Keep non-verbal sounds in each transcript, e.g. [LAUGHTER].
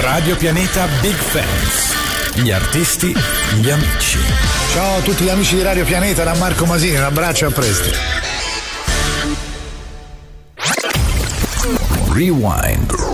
Radio Pianeta Big Fans. Gli artisti, gli amici. Ciao a tutti gli amici di Radio Pianeta da Marco Masini, un abbraccio a presto. Rewind.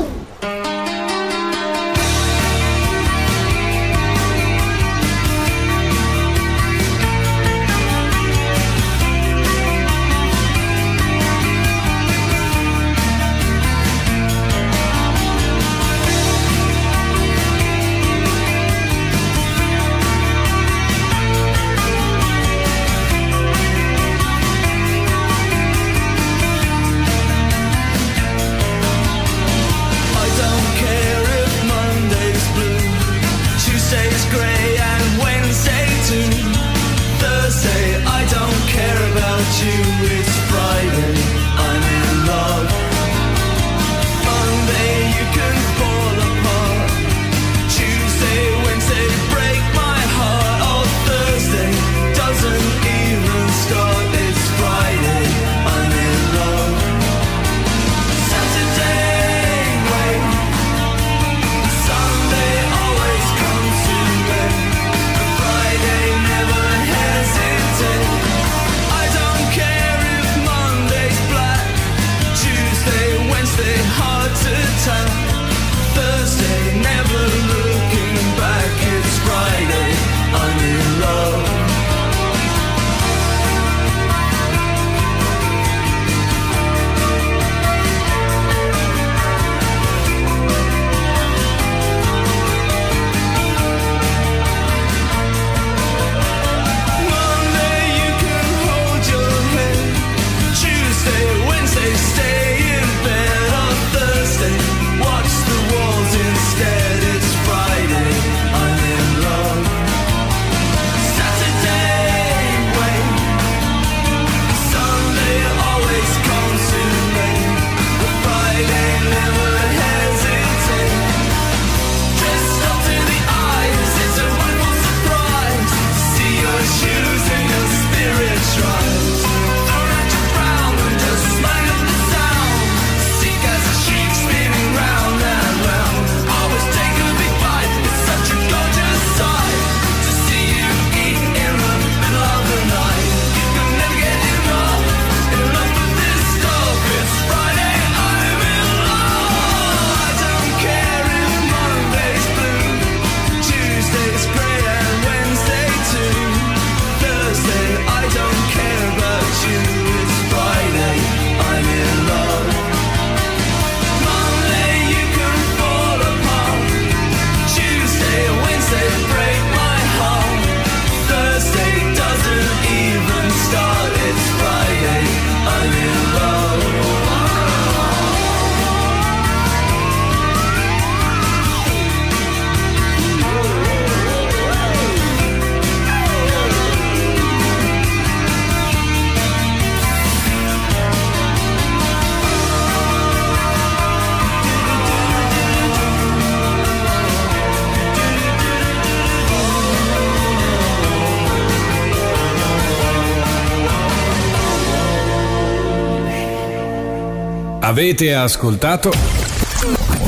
Avete ascoltato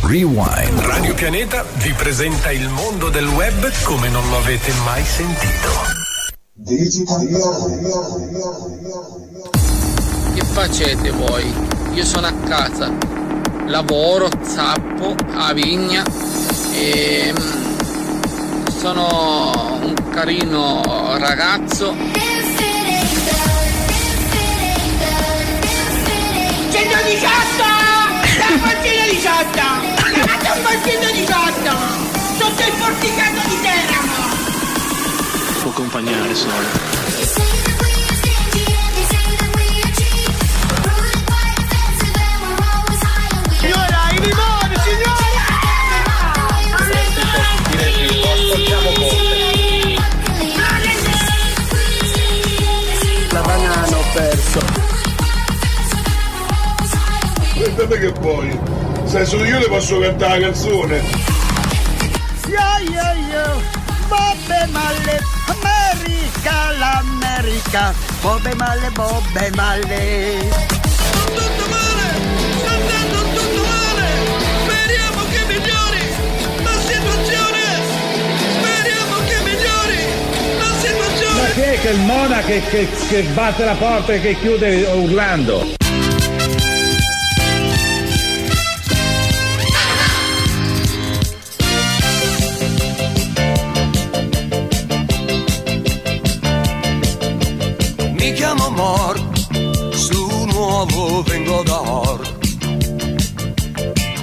Rewind. Radio Pianeta vi presenta il mondo del web come non lo avete mai sentito. Che facete voi? Io sono a casa, lavoro, zappo, a vigna e mm, sono un carino ragazzo 118! La portina 18! Chiamate un portino 18! Sotto il porticato di Teramo! Può accompagnare solo. te che poi se solo io le posso cantare la canzone. Yo yo yo, bobbe male, America, l'America, bobbe male, bobbe male. Tutto male, sta andando tutto male, speriamo che migliori la situazione, speriamo che migliori la situazione. Ma chi è che il monaco che, che, che batte la porta e che chiude urlando? Mi chiamo Mor, su nuovo vengo da Or.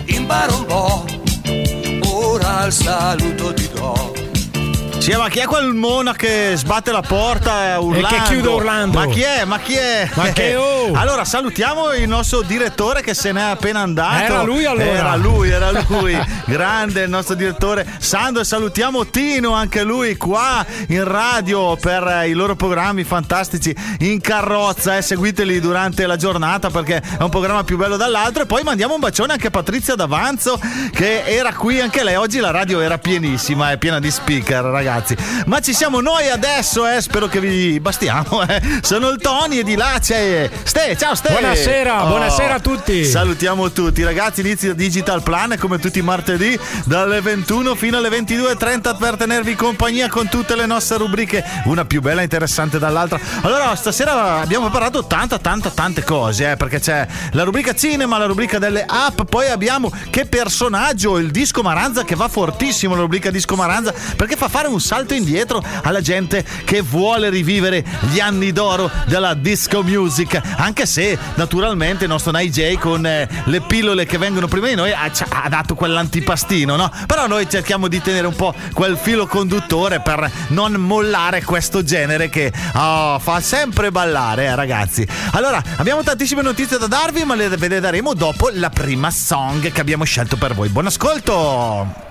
Imparo un po', ora il saluto ti do. Sì, ma chi è quel mona che sbatte la porta urlando? che chiude urlando? Ma chi è? Ma chi è? Ma che oh? [LAUGHS] Allora, salutiamo il nostro direttore che se n'è appena andato. Era lui allora? Era lui, era lui. [LAUGHS] Grande il nostro direttore Sandro e salutiamo Tino, anche lui qua in radio per eh, i loro programmi fantastici in carrozza. Eh. Seguiteli durante la giornata perché è un programma più bello dall'altro. E poi mandiamo un bacione anche a Patrizia D'Avanzo che era qui anche lei. Oggi la radio era pienissima, è piena di speaker, ragazzi. Ma ci siamo noi adesso, eh. Spero che vi bastiamo. Eh. Sono il Tony e di là c'è Ste. Ciao Ste. Buonasera, Oh. buonasera a tutti. Salutiamo tutti, ragazzi. Inizia Digital Plan come tutti i martedì dalle 21 fino alle 22.30 per tenervi compagnia con tutte le nostre rubriche, una più bella e interessante dall'altra. Allora, stasera abbiamo preparato tanta, tanta, tante cose, eh, perché c'è la rubrica cinema, la rubrica delle app, poi abbiamo che personaggio, il disco Maranza che va fortissimo, la rubrica disco Maranza, perché fa fare un salto indietro alla gente che vuole rivivere gli anni d'oro della disco music, anche se naturalmente il nostro NJ con eh, le pillole che vengono prima di noi ha, ha dato quell'antipastino, no? Però noi cerchiamo di tenere un po' quel filo conduttore per non mollare questo genere che oh, fa sempre ballare, eh, ragazzi. Allora, abbiamo tantissime notizie da darvi, ma le ve le daremo dopo la prima song che abbiamo scelto per voi. Buon ascolto!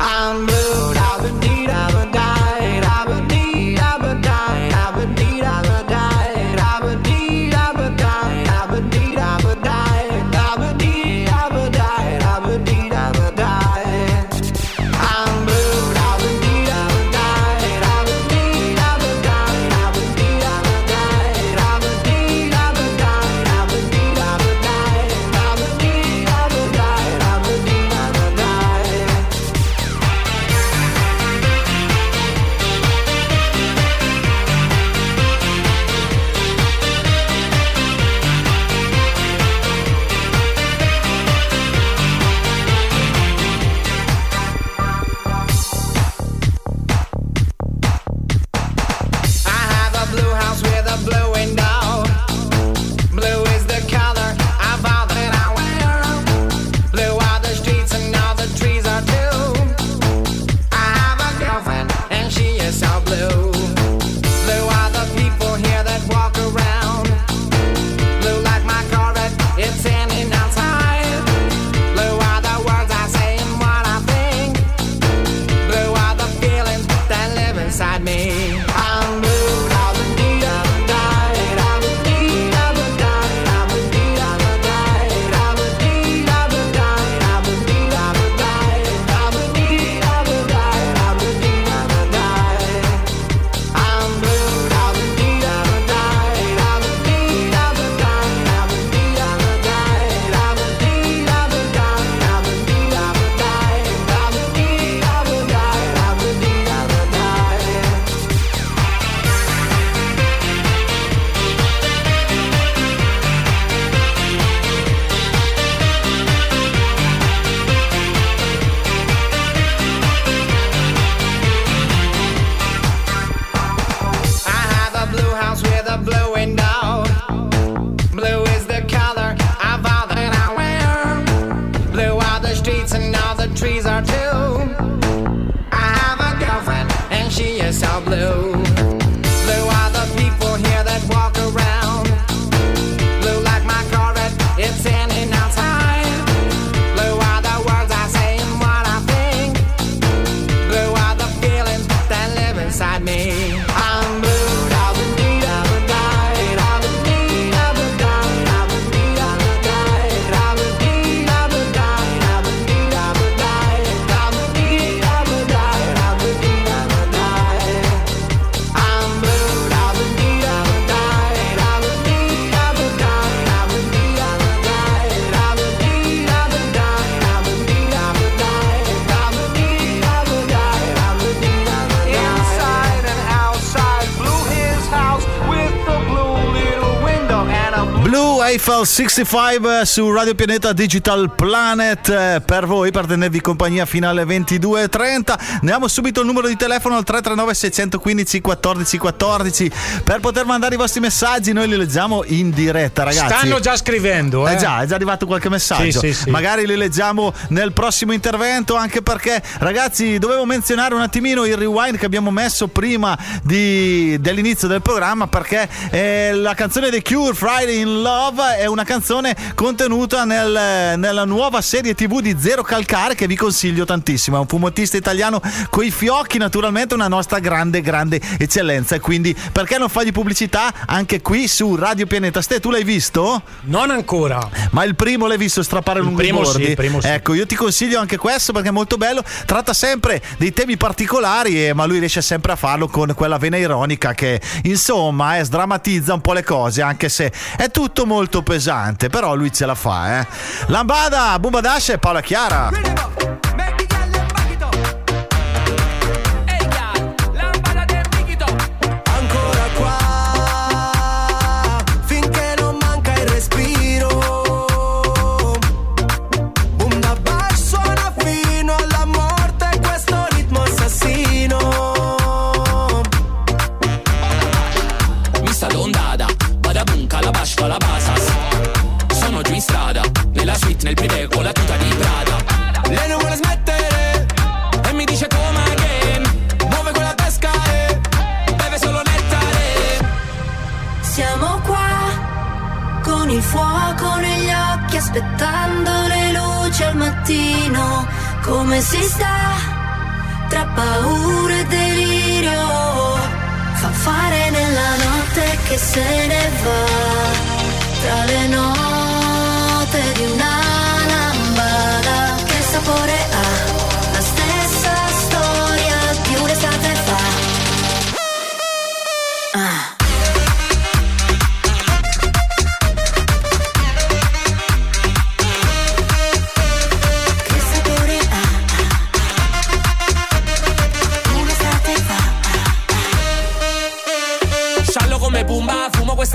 I'm blue, I've been deep, I've. Eiffel 65 su Radio Pianeta Digital Planet eh, per voi, per tenervi compagnia fino alle 22.30. Andiamo subito il numero di telefono al 339 615 14 14 per poter mandare i vostri messaggi. Noi li leggiamo in diretta, ragazzi. Stanno già scrivendo, eh? Eh già, è già arrivato qualche messaggio. Sì, sì, sì. Magari li leggiamo nel prossimo intervento, anche perché, ragazzi, dovevo menzionare un attimino il rewind che abbiamo messo prima di- dell'inizio del programma, perché eh, la canzone The Cure, Friday in Love, è una canzone contenuta nel- nella nuova serie TV di Zero Calcare che vi consiglio tantissimo. È un fumettista italiano coi fiocchi, naturalmente, una nostra grande, grande eccellenza. Quindi, perché non fargli pubblicità anche qui su Radio Pianeta? Ste, tu l'hai visto? Non ancora. Ma il primo l'hai visto strappare lungo primo i bordi? sì, il primo sì. Ecco, io ti consiglio anche questo perché è molto bello. Tratta sempre dei temi particolari, eh, ma lui riesce sempre a farlo con quella vena ironica che, insomma, eh, sdrammatizza un po' le cose, anche se è tutto molto pesante. Però lui ce la fa, eh. Lambada, Bumbadash e Paola Chiara. Aspettando le luci al mattino. Come si sta tra paura e delirio? Fa fare nella notte che se ne va tra le note di una lambada. Che sapore ha? La stessa storia di un'estate fa. Ah.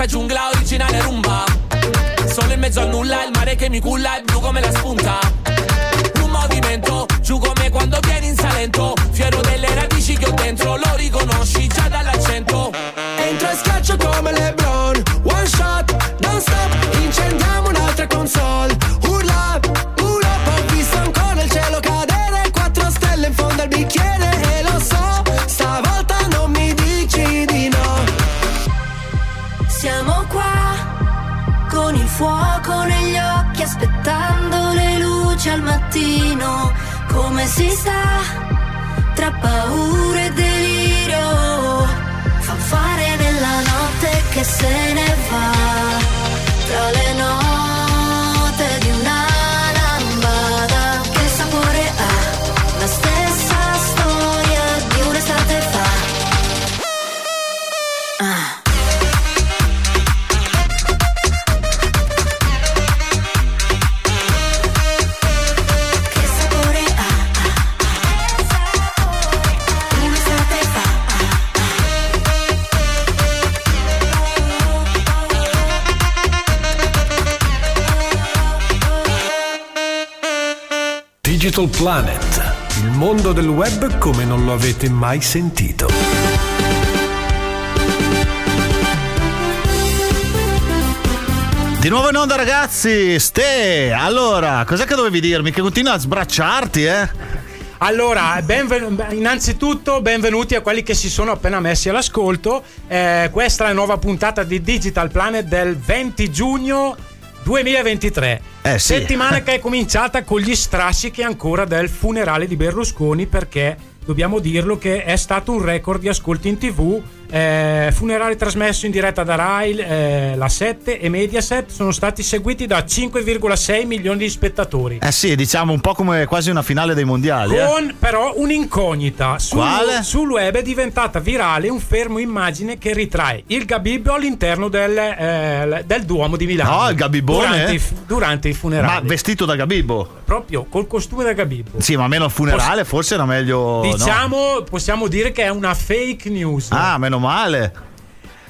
Questa giungla originale rumba. Solo in mezzo al nulla, il mare che mi culla è blu come la spunta. Un movimento, giù come quando vieni in Salento Planet, il mondo del web come non lo avete mai sentito. Di nuovo in onda, ragazzi. Ste, allora, cos'è che dovevi dirmi? Che continua a sbracciarti, eh? Allora, benven- innanzitutto benvenuti a quelli che si sono appena messi all'ascolto. Eh, questa è la nuova puntata di Digital Planet del 20 giugno 2023. Eh, sì. Settimana [LAUGHS] che è cominciata con gli strascichi ancora del funerale di Berlusconi perché dobbiamo dirlo che è stato un record di ascolti in tv. Eh, funerale trasmesso in diretta da Rai, eh, la 7 e Mediaset sono stati seguiti da 5,6 milioni di spettatori. Eh sì, diciamo un po' come quasi una finale dei mondiali. eh. Con però un'incognita. Sul, Quale? sul web è diventata virale un fermo immagine che ritrae il Gabibbo all'interno del, eh, del Duomo di Milano. No, il Gabibbone? Durante, i, durante i funerali. Ma vestito da Gabibbo. Proprio col costume da Gabibbo. Sì, ma meno al funerale, forse era meglio. no? Diciamo, possiamo dire che è una fake news. Ah, meno male.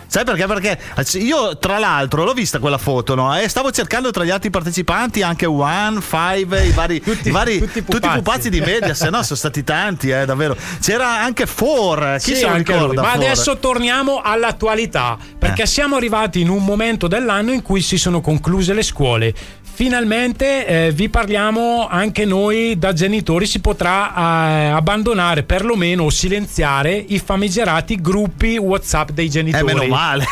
Sai perché? Perché io, tra l'altro, l'ho vista quella foto, no? E stavo cercando tra gli altri partecipanti anche One, Five, i vari, Tutti- i vari- tutti tutti, pupazzi. i pupazzi di media, se no sono stati tanti, eh, davvero. C'era anche Four, chi Sì, se lo ricorda? Ma adesso torniamo all'attualità, perché siamo arrivati in un momento dell'anno in cui si sono concluse le scuole. Finalmente eh, vi parliamo anche noi da genitori si potrà eh, abbandonare perlomeno o silenziare i famigerati gruppi WhatsApp dei Eh, genitori. meno male.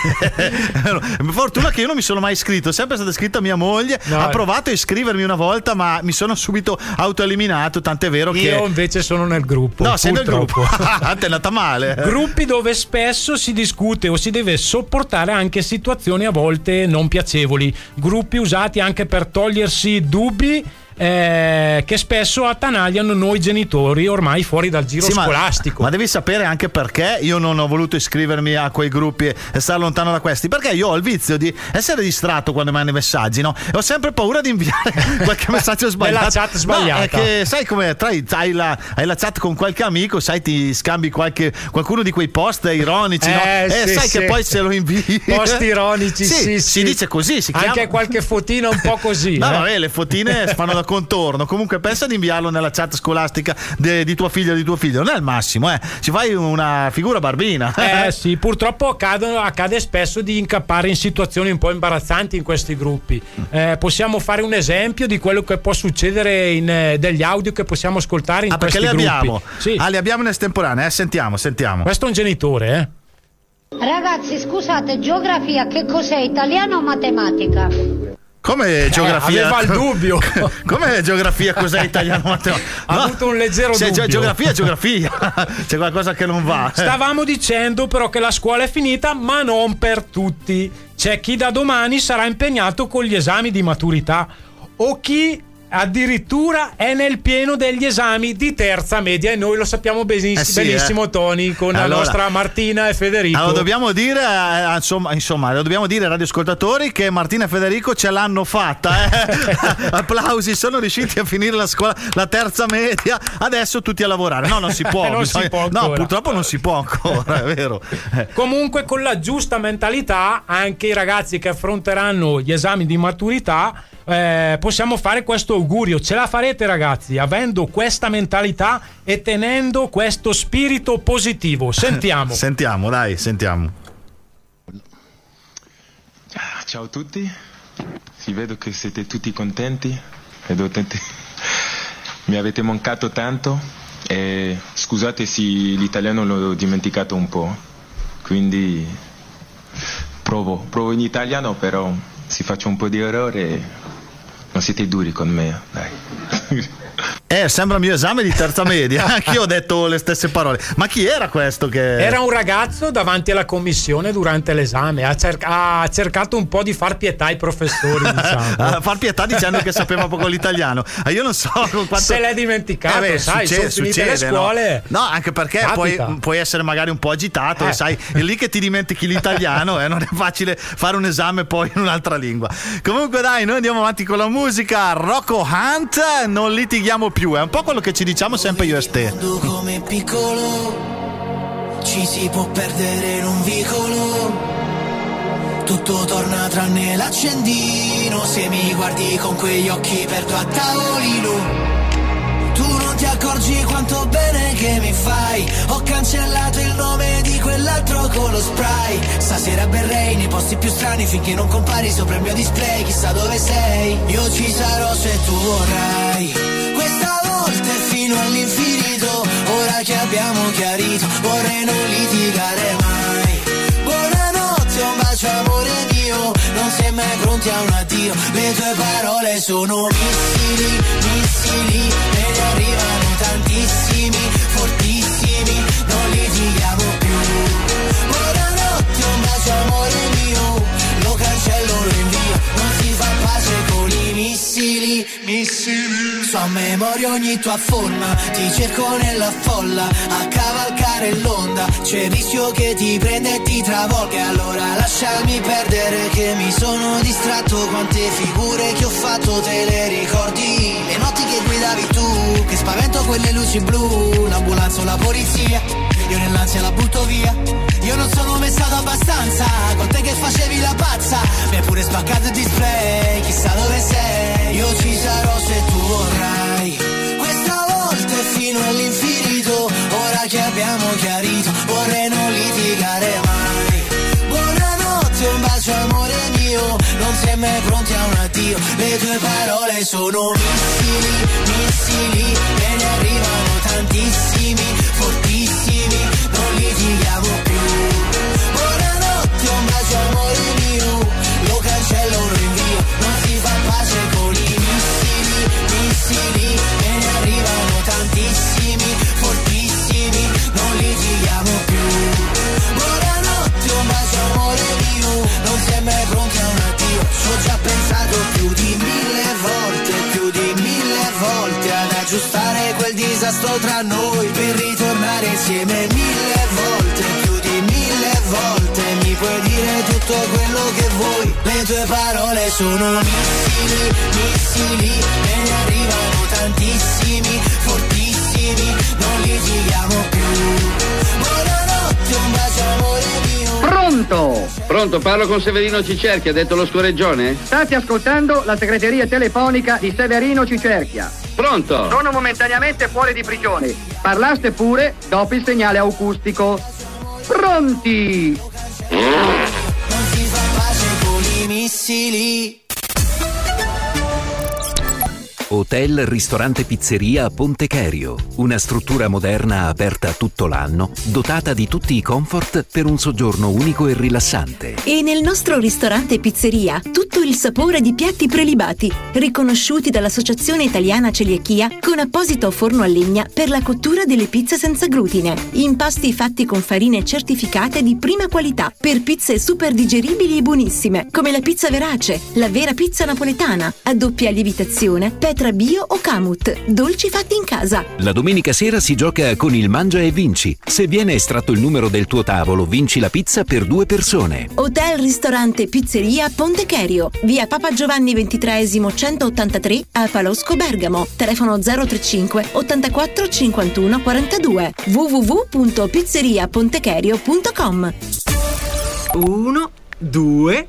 [LAUGHS] Fortuna che io non mi sono mai iscritto, è sempre stata iscritta mia moglie. No. ha provato a iscrivermi una volta, ma mi sono subito autoeliminato. Tant'è vero che. Io invece sono nel gruppo. No, sei nel gruppo. Te [LAUGHS] è andata male. Gruppi dove spesso si discute o si deve sopportare anche situazioni a volte non piacevoli. Gruppi usati anche per togliersi dubbi. Eh, che spesso attanagliano noi genitori ormai fuori dal giro Sì, ma- scolastico. Ma, devi sapere anche perché io non ho voluto iscrivermi a quei gruppi e stare lontano da questi. Perché io ho il vizio di essere distratto quando mando i messaggi, no? E ho sempre paura di inviare [LAUGHS] qualche messaggio sbagliato. Nella chat sbagliata. No, è che sai come hai, la, hai la chat con qualche amico, sai, ti scambi qualche, qualcuno di quei post ironici, no? Eh, E sì, sai sì. che poi se lo invii. [LAUGHS] Post ironici, sì, si dice così, si chiama. Anche qualche fotina un po' così. No, eh. vabbè, le fotine [LAUGHS] fanno da contorno. Comunque, pensa di inviarlo nella chat scolastica de- di tua figlia o di tuo figlio. Non è il massimo, eh. Ci fai una figura barbina. Eh [LAUGHS] sì, purtroppo accadono- accade spesso di incappare in situazioni un po' imbarazzanti in questi gruppi. Eh, possiamo fare un esempio di quello che può succedere in eh, degli audio che possiamo ascoltare in Ah, perché questi li gruppi. abbiamo. Sì. Ah, li abbiamo in estemporanea, eh. Sentiamo, sentiamo. Questo è un genitore, eh. Ragazzi, scusate, geografia che cos'è? Italiano o matematica? Come geografia? Eh, aveva il dubbio. [LAUGHS] Come geografia cos'è italiano matematica? [LAUGHS] Ha avuto un leggero Se- dubbio. ge- geografia è geografia. [LAUGHS] C'è qualcosa che non va. eh. Stavamo dicendo però che la scuola è finita, ma non per tutti. C'è chi da domani sarà impegnato con gli esami di maturità o chi addirittura è nel pieno degli esami di terza media e noi lo sappiamo beniss- Eh sì, benissimo eh. Tony con la Allora- nostra Martina e Federico. Allora, dobbiamo dire, eh, insomma, insomma, lo dobbiamo dire ai radioascoltatori che Martina e Federico ce l'hanno fatta. eh. [LAUGHS] Applausi, sono riusciti a finire la scuola, la terza media. Adesso tutti a lavorare. No, non si [LAUGHS] può. Non si bisogna- può no, purtroppo non si può ancora, è vero. Eh. Comunque con la giusta mentalità anche i ragazzi che affronteranno gli esami di maturità eh, possiamo fare questo augurio. Ce la farete ragazzi avendo questa mentalità e tenendo questo spirito positivo. [LAUGHS] Sentiamo. Sentiamo, dai, sentiamo. Ciao a tutti, sì, vedo che siete tutti contenti, vedo tanti- [LAUGHS] mi avete mancato tanto e scusate se l'italiano l'ho dimenticato un po', quindi provo, provo in italiano però se faccio un po' di errore non siete duri con me, dai. Eh, sembra il mio esame di terza media. [LAUGHS] Anch'io ho detto le stesse parole. Ma chi era questo che. Era un ragazzo davanti alla commissione durante l'esame, ha, cer- ha cercato un po' di far pietà ai professori, [LAUGHS] diciamo. far pietà dicendo che sapeva poco l'italiano. Ah, Io non so con quanto. Se l'è dimenticato, Eh beh, sai, succede, finite le succede, no? scuole. No, anche perché puoi, puoi essere magari un po' agitato, Eh. sai, è lì che ti dimentichi l'italiano, eh, non è facile fare un esame poi in un'altra lingua. Comunque, dai, noi andiamo avanti con la musica. Rocco Hunt, non litighiamo più, è un po' quello che ci diciamo sempre io e te. come piccolo ci si può perdere in un vicolo. Tutto torna tranne l'accendino se mi guardi con quegli occhi perdo a tavolino. Tu non ti accorgi quanto bene che mi fai. Ho cancellato il nome di quell'altro con lo spray. Stasera berrei nei posti più strani finché non compari sopra il mio display. Chissà dove sei io ci sarò se tu vorrai fino all'infinito. Ora che abbiamo chiarito vorrei non litigare mai. Buonanotte un bacio amore mio. Non sei mai pronti a un addio. Le tue parole sono missili missili me ne arrivano tantissimi fortissimi. Non litighiamo più. Buonanotte un bacio amore mio. Lo cancello lo non si fa pace con i missili. Missili. So a memoria ogni tua forma. Ti cerco nella folla a cavalcare l'onda. C'è il rischio che ti prenda e ti travolga. E allora lasciami perdere che mi sono distratto quante figure che ho fatto te le ricordi? Le notti che guidavi tu che spavento quelle luci blu. L'ambulanza o la polizia io nell'ansia la butto via. Io non sono mai stato abbastanza, con te che facevi la pazza. Mi hai pure spaccato il display, chissà dove sei. Io ci sarò se tu vorrai. Questa volta fino all'infinito, ora che abbiamo chiarito, addio, le tue parole sono missili, missili, me ne arrivano tantissimi, fortissimi, non litighiamo più. Buonanotte, un bacio amore mio, lo cancello, lo invio, non si fa pace con i missili, missili, disastro tra noi per ritornare insieme mille volte, più di mille volte mi puoi dire tutto quello che vuoi, le tue parole sono missili, missili, me ne arrivano tantissimi, fortissimi, non litighiamo più. Buonanotte, un bacio amore mio. Pronto? Pronto, parlo con Severino Cicerchi, ha detto lo scorreggione? State ascoltando la segreteria telefonica di Severino Cicerchia. Pronto? Sono momentaneamente fuori di prigione. Parlaste pure dopo il segnale acustico. Pronti? Non si fa pace con i missili. Hotel Ristorante Pizzeria Ponte Cherio, una struttura moderna aperta tutto l'anno, dotata di tutti i comfort per un soggiorno unico e rilassante. E nel nostro ristorante pizzeria tutto il sapore di piatti prelibati, riconosciuti dall'Associazione Italiana Celiachia con apposito forno a legna per la cottura delle pizze senza glutine. Impasti fatti con farine certificate di prima qualità per pizze super digeribili e buonissime, come la pizza verace, la vera pizza napoletana, a doppia lievitazione, petra bio o camut, dolci fatti in casa. La domenica sera si gioca con il Mangia e Vinci. Se viene estratto il numero del tuo tavolo, vinci la pizza per due persone. Hotel Ristorante Pizzeria Ponte Cherio, via Papa Giovanni XXIII 183 a Palosco Bergamo. Telefono 035 84 51 42 www.pizzeriapontecherio.com Uno, due,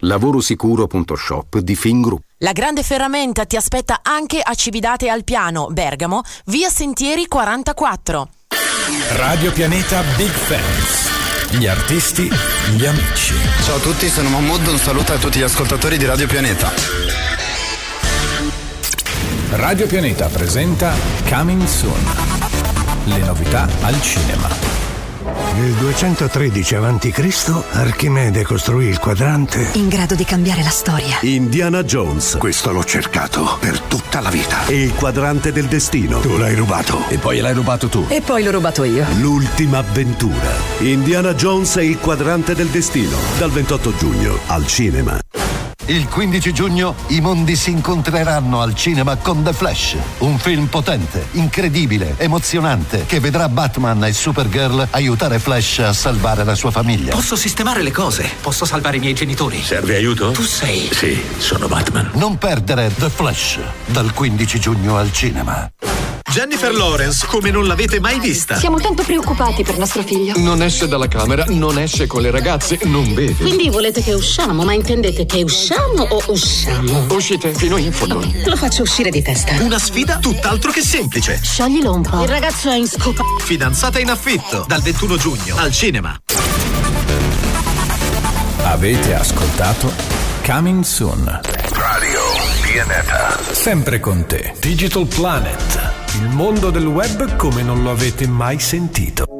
Lavorosicuro.shop di Fingroup. La grande ferramenta ti aspetta anche a Cividate al Piano, Bergamo, via Sentieri 44. Radio Pianeta Big Fans. Gli artisti, gli amici. Ciao a tutti, sono Mahmood, un saluto a tutti gli ascoltatori di Radio Pianeta. Radio Pianeta presenta Coming Soon. Le novità al cinema. Nel 213 a.C. Archimede costruì il quadrante in grado di cambiare la storia. Indiana Jones. Questo l'ho cercato per tutta la vita. E il quadrante del destino. Tu l'hai rubato. E poi l'hai rubato tu. E poi l'ho rubato io. L'ultima avventura. Indiana Jones e il quadrante del destino. Dal 28 giugno al cinema. Il 15 giugno i mondi si incontreranno al cinema con The Flash, un film potente, incredibile, emozionante che vedrà Batman e Supergirl aiutare Flash a salvare la sua famiglia. Posso sistemare le cose, posso salvare i miei genitori. Serve aiuto? Tu sei. Sì, sono Batman. Non perdere The Flash dal 15 giugno al cinema. Jennifer Lawrence, come non l'avete mai vista. Siamo tanto preoccupati per nostro figlio. Non esce dalla camera, non esce con le ragazze, non beve. Quindi volete che usciamo, ma intendete che usciamo o usciamo? Uscite fino in fondo. Lo faccio uscire di testa. Una sfida tutt'altro che semplice. Scioglilo un po'. Il ragazzo è in scopa. Fidanzata in affitto, dal 21 giugno al cinema. Avete ascoltato Coming Soon. Radio Pianeta. Sempre con te. Digital Planet. Il mondo del web come non lo avete mai sentito.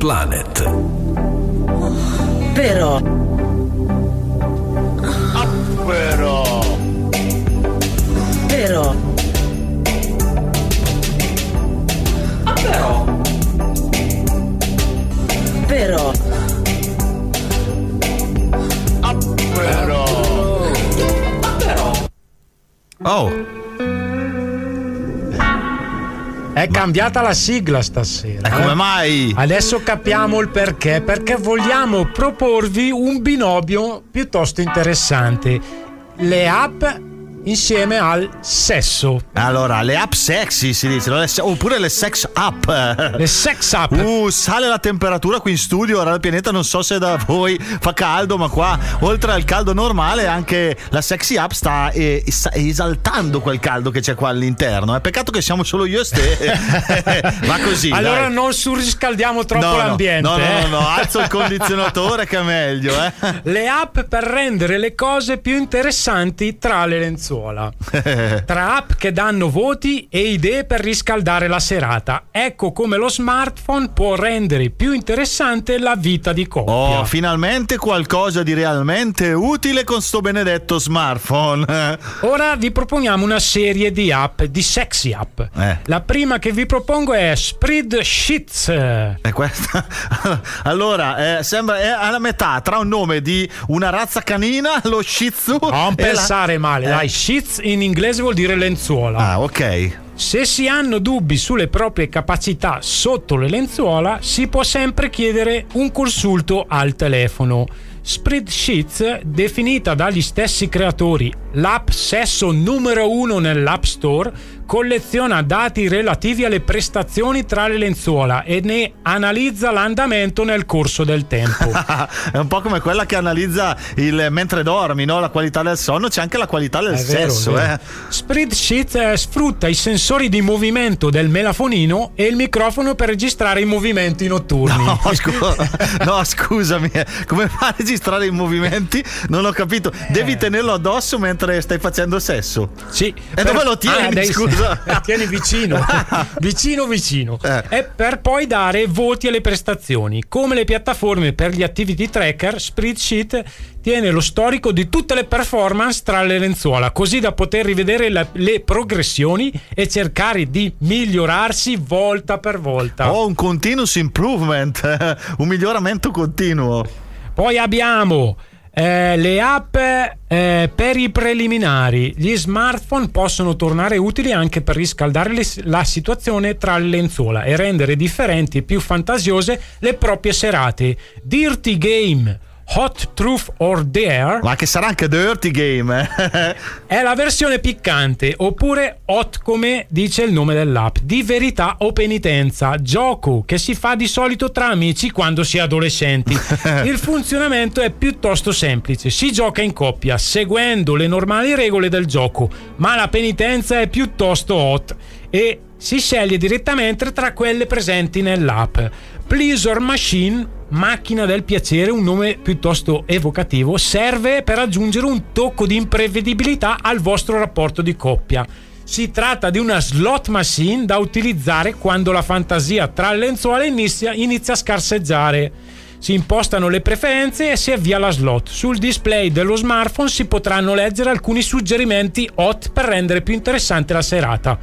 Planet. Però. Però. Però. Però. Però. Però. Oh. È cambiata la sigla stasera. E come eh? mai? Adesso capiamo il perché. Perché vogliamo proporvi un binomio piuttosto interessante. Le app insieme al sesso. Allora, le app sexy si dice, no? Le se- oppure le sex app. Le sex app. Uh, sale la temperatura qui in studio, ora al pianeta, non so se da voi fa caldo, ma qua, oltre al caldo normale, anche la sexy app sta eh, sta esaltando quel caldo che c'è qua all'interno. È peccato che siamo solo io e ste. [LAUGHS] Va così. allora dai. non surriscaldiamo troppo no, l'ambiente. No, no, eh. no, no, alzo il condizionatore che è meglio, eh. [LAUGHS] Le app per rendere le cose più interessanti tra le lenzuola. [LAUGHS] Tra app che danno voti e idee per riscaldare la serata. Ecco come lo smartphone può rendere più interessante la vita di coppia. Oh, finalmente qualcosa di realmente utile con sto benedetto smartphone. [LAUGHS] Ora vi proponiamo una serie di app, di sexy app. Eh. La prima che vi propongo è Spreadsheets. È questa? [LAUGHS] Allora, eh, sembra è alla metà tra un nome di una razza canina, lo Shih Tzu. Non e la- pensare male, Eh. dai, sheets in inglese vuol dire lenzuola. Ah, ok. Se si hanno dubbi sulle proprie capacità sotto le lenzuola, si può sempre chiedere un consulto al telefono. Spreadsheets, definita dagli stessi creatori l'app sesso numero uno nell'App Store, colleziona dati relativi alle prestazioni tra le lenzuola e ne analizza l'andamento nel corso del tempo. [LAUGHS] È un po' come quella che analizza il mentre dormi, no? la qualità del sonno, c'è anche la qualità del È sesso. vero. eh. Spreadsheet eh, sfrutta i sensori di movimento del melafonino e il microfono per registrare i movimenti notturni. No, [LAUGHS] scu- no, scusami, eh. come fa a registrare i movimenti? Non ho capito. Devi tenerlo addosso mentre stai facendo sesso? Sì. E dove lo tieni? Ah, scusa. Tieni vicino, [LAUGHS] vicino, vicino. Eh. E per poi dare voti alle prestazioni. Come le piattaforme per gli activity tracker, Spreadsheet tiene lo storico di tutte le performance tra le lenzuola, così da poter rivedere la- le progressioni e cercare di migliorarsi volta per volta. Oh, un continuous improvement, [LAUGHS] un miglioramento continuo. Poi abbiamo eh, le app eh, per i preliminari. Gli smartphone possono tornare utili anche per riscaldare le- la situazione tra le lenzuola e rendere differenti e più fantasiose le proprie serate. Dirty Game. Hot Truth or Dare. Ma che sarà anche Dirty Game, eh? è la versione piccante oppure hot come dice il nome dell'app. Di verità o penitenza gioco che si fa di solito tra amici quando si è adolescenti. [LAUGHS] Il funzionamento è piuttosto semplice. Si gioca in coppia seguendo le normali regole del gioco ma la penitenza è piuttosto hot e si sceglie direttamente tra quelle presenti nell'app. Pleasure Machine Macchina del piacere, un nome piuttosto evocativo, serve per aggiungere un tocco di imprevedibilità al vostro rapporto di coppia. Si tratta di una slot machine da utilizzare quando la fantasia tra le lenzuola inizia, inizia a scarseggiare. Si impostano le preferenze e si avvia la slot. Sul display dello smartphone si potranno leggere alcuni suggerimenti hot per rendere più interessante la serata.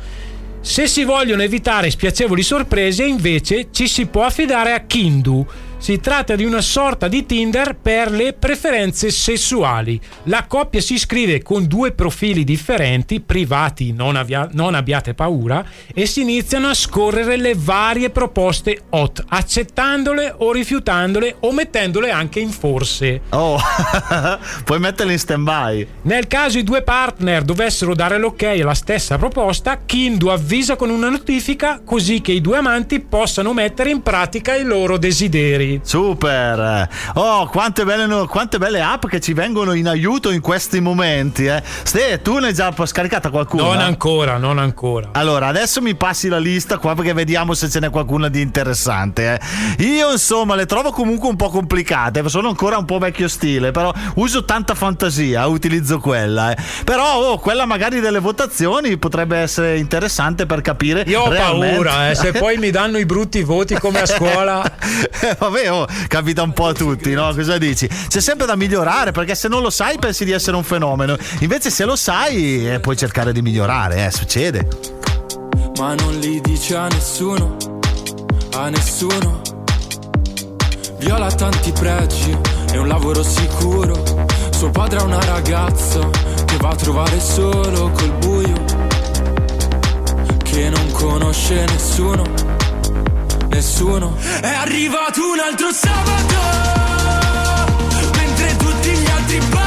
Se si vogliono evitare spiacevoli sorprese, invece, ci si può affidare a Kindu. Si tratta di una sorta di Tinder per le preferenze sessuali. La coppia si iscrive con due profili differenti, privati, non, avvia- non abbiate paura, e si iniziano a scorrere le varie proposte hot, accettandole o rifiutandole o mettendole anche in forse. Oh, [LAUGHS] puoi metterle in stand by. Nel caso i due partner dovessero dare l'ok alla stessa proposta, Kindu avvisa con una notifica così che i due amanti possano mettere in pratica i loro desideri. Super! Oh, quante belle, quante belle app che ci vengono in aiuto in questi momenti. Eh. Ste, tu ne hai già scaricata qualcuna? Non ancora, non ancora. Allora, adesso mi passi la lista qua perché vediamo se ce n'è qualcuna di interessante. eh. Io, insomma, le trovo comunque un po' complicate. Sono ancora un po' vecchio stile, però uso tanta fantasia, utilizzo quella. eh. Però, oh, quella magari delle votazioni potrebbe essere interessante per capire. Io ho realmente- paura, eh, se poi mi danno i brutti voti come a scuola. [LAUGHS] Eh, Vabbè, oh, capita un po' a tutti, no? Cosa dici? C'è sempre da migliorare perché se non lo sai pensi di essere un fenomeno. Invece, se lo sai, eh, puoi cercare di migliorare, eh, succede. ma non li dice a nessuno, a nessuno. Viola tanti pregi e un lavoro sicuro. Suo padre ha una ragazza che va a trovare solo col buio, che non conosce nessuno, nessuno. È arrivato un altro sabato. Mentre tutti gli altri ballano,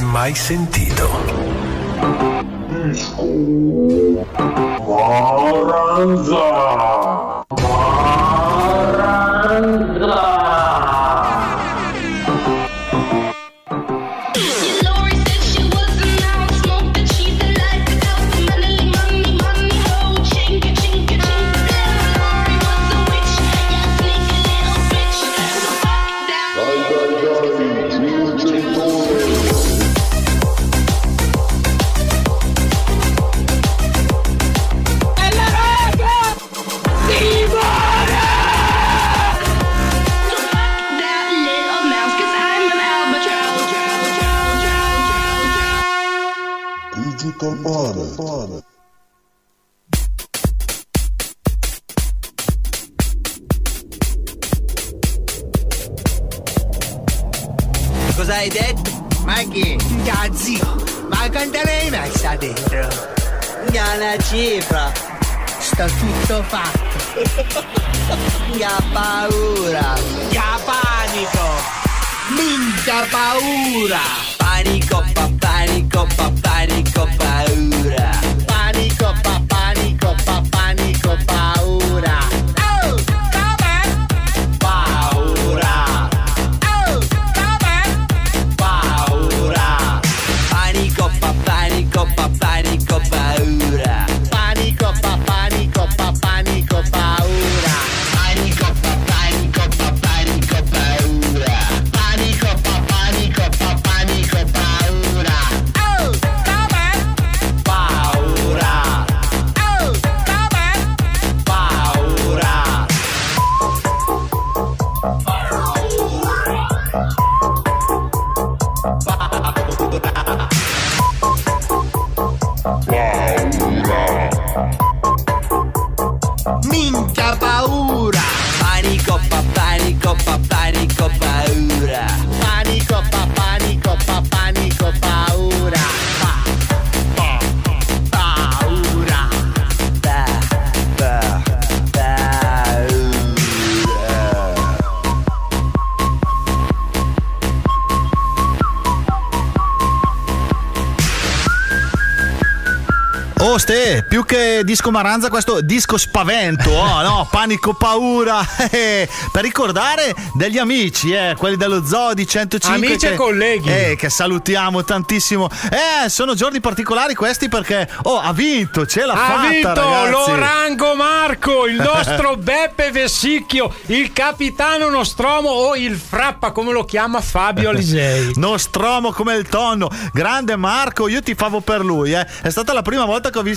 mai sentito. Digital Planet. Cosa hai detto? Ma che? Ya zio, ma quanta l'hai messa dentro? Ya la cifra. Sto tutto fatto. [LAUGHS] Ya paura. Ya panico. Minchia paura. Panico, pa, panico, pa, panico, paura. Panico, Ste, più che disco maranza questo disco spavento, oh no, [LAUGHS] panico paura, [LAUGHS] eh, per ricordare degli amici, eh, quelli dello Zoo di 105 Amici che, e colleghi. eh, che salutiamo tantissimo. Eh, sono giorni particolari questi perché oh, ha vinto, ce l'ha Ha fatta vinto ragazzi. Lorango Marco, il [LAUGHS] nostro Beppe Vessicchio, il capitano Nostromo o il Frappa, come lo chiama Fabio Alisei. Nostromo come il tonno, grande Marco, io ti favo per lui. Eh. È stata la prima volta che ho visto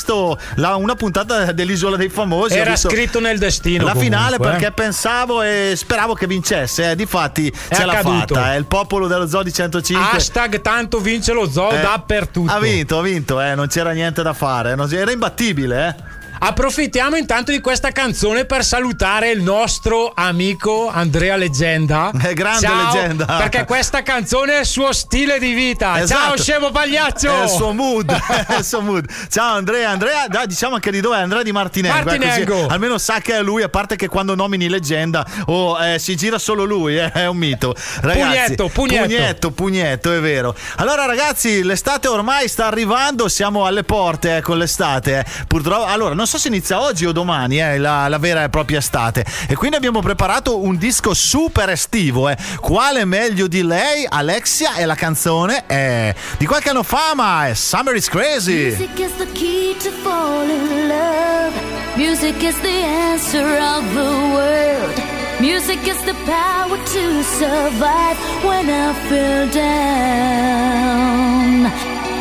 la- una puntata dell'Isola dei Famosi. Era visto scritto nel destino. La comunque, finale eh. perché pensavo e speravo che vincesse. Eh. Difatti ce l'ha accaduto. fatta. È il popolo dello Zoo di 105. Hashtag tanto vince lo zoo Eh, dappertutto. Ha vinto, ha vinto, eh, non c'era niente da fare. era imbattibile, eh. Approfittiamo intanto di questa canzone per salutare il nostro amico Andrea Leggenda. [LAUGHS] È grande Ciao, Leggenda. Perché questa canzone è il suo stile di vita. Ciao, Esatto. scemo pagliaccio. È il suo mood, [LAUGHS] [LAUGHS] è il suo mood. Ciao Andrea, Andrea, dai, diciamo anche di dove è Andrea di Martinengo. eh, così Martinengo. almeno sa che è lui, a parte che quando nomini leggenda o eh, si gira solo lui, eh, è un mito. Ragazzi, Pugnetto, pugnetto. pugnetto, pugnetto, è vero. Allora ragazzi, l'estate ormai sta arrivando, siamo alle porte eh, con l'estate. eh. Purtroppo, allora non non so se inizia oggi o domani eh, la, la, vera e propria estate. E quindi abbiamo preparato un disco super estivo eh. quale meglio di lei Alexia? E la canzone è di qualche anno fa ma è Summer is Crazy. Music is the key to fall in love. Music is the answer of the world. Music is the power to survive when I feel down.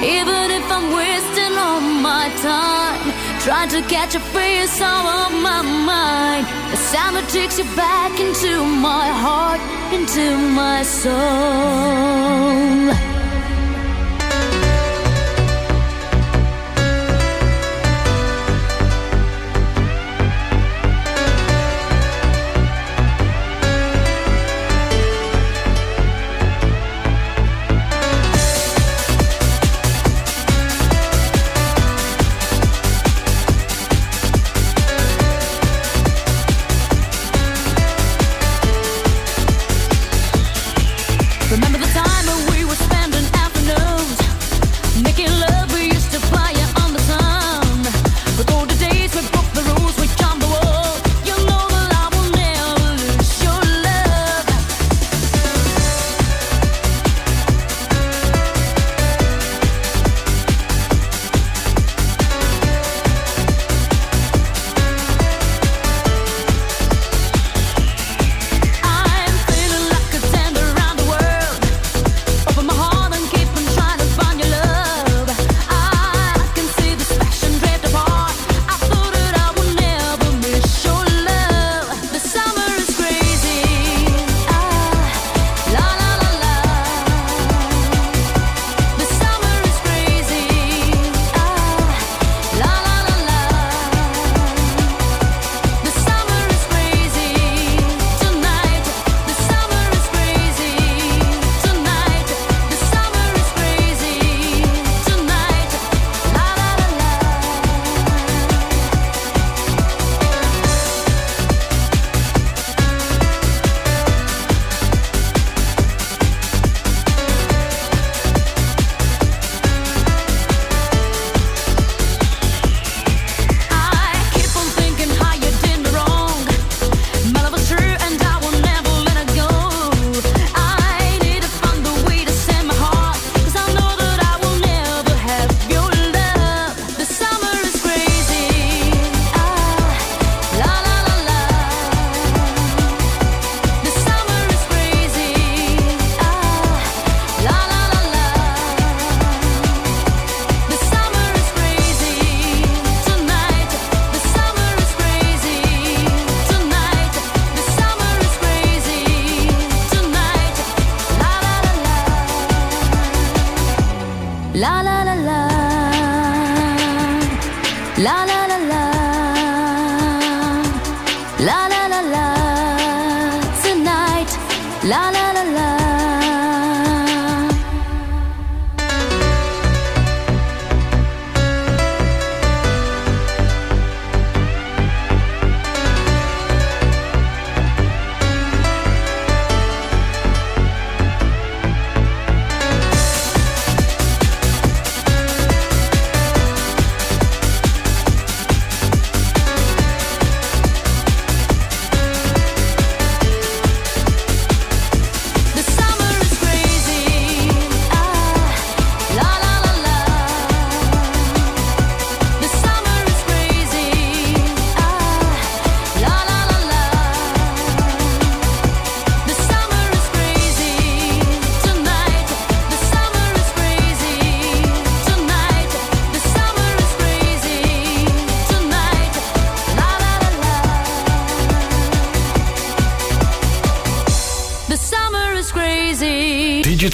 Even if I'm wasting all my time Trying to catch a face all of my mind. The summer takes you back into my heart, into my soul.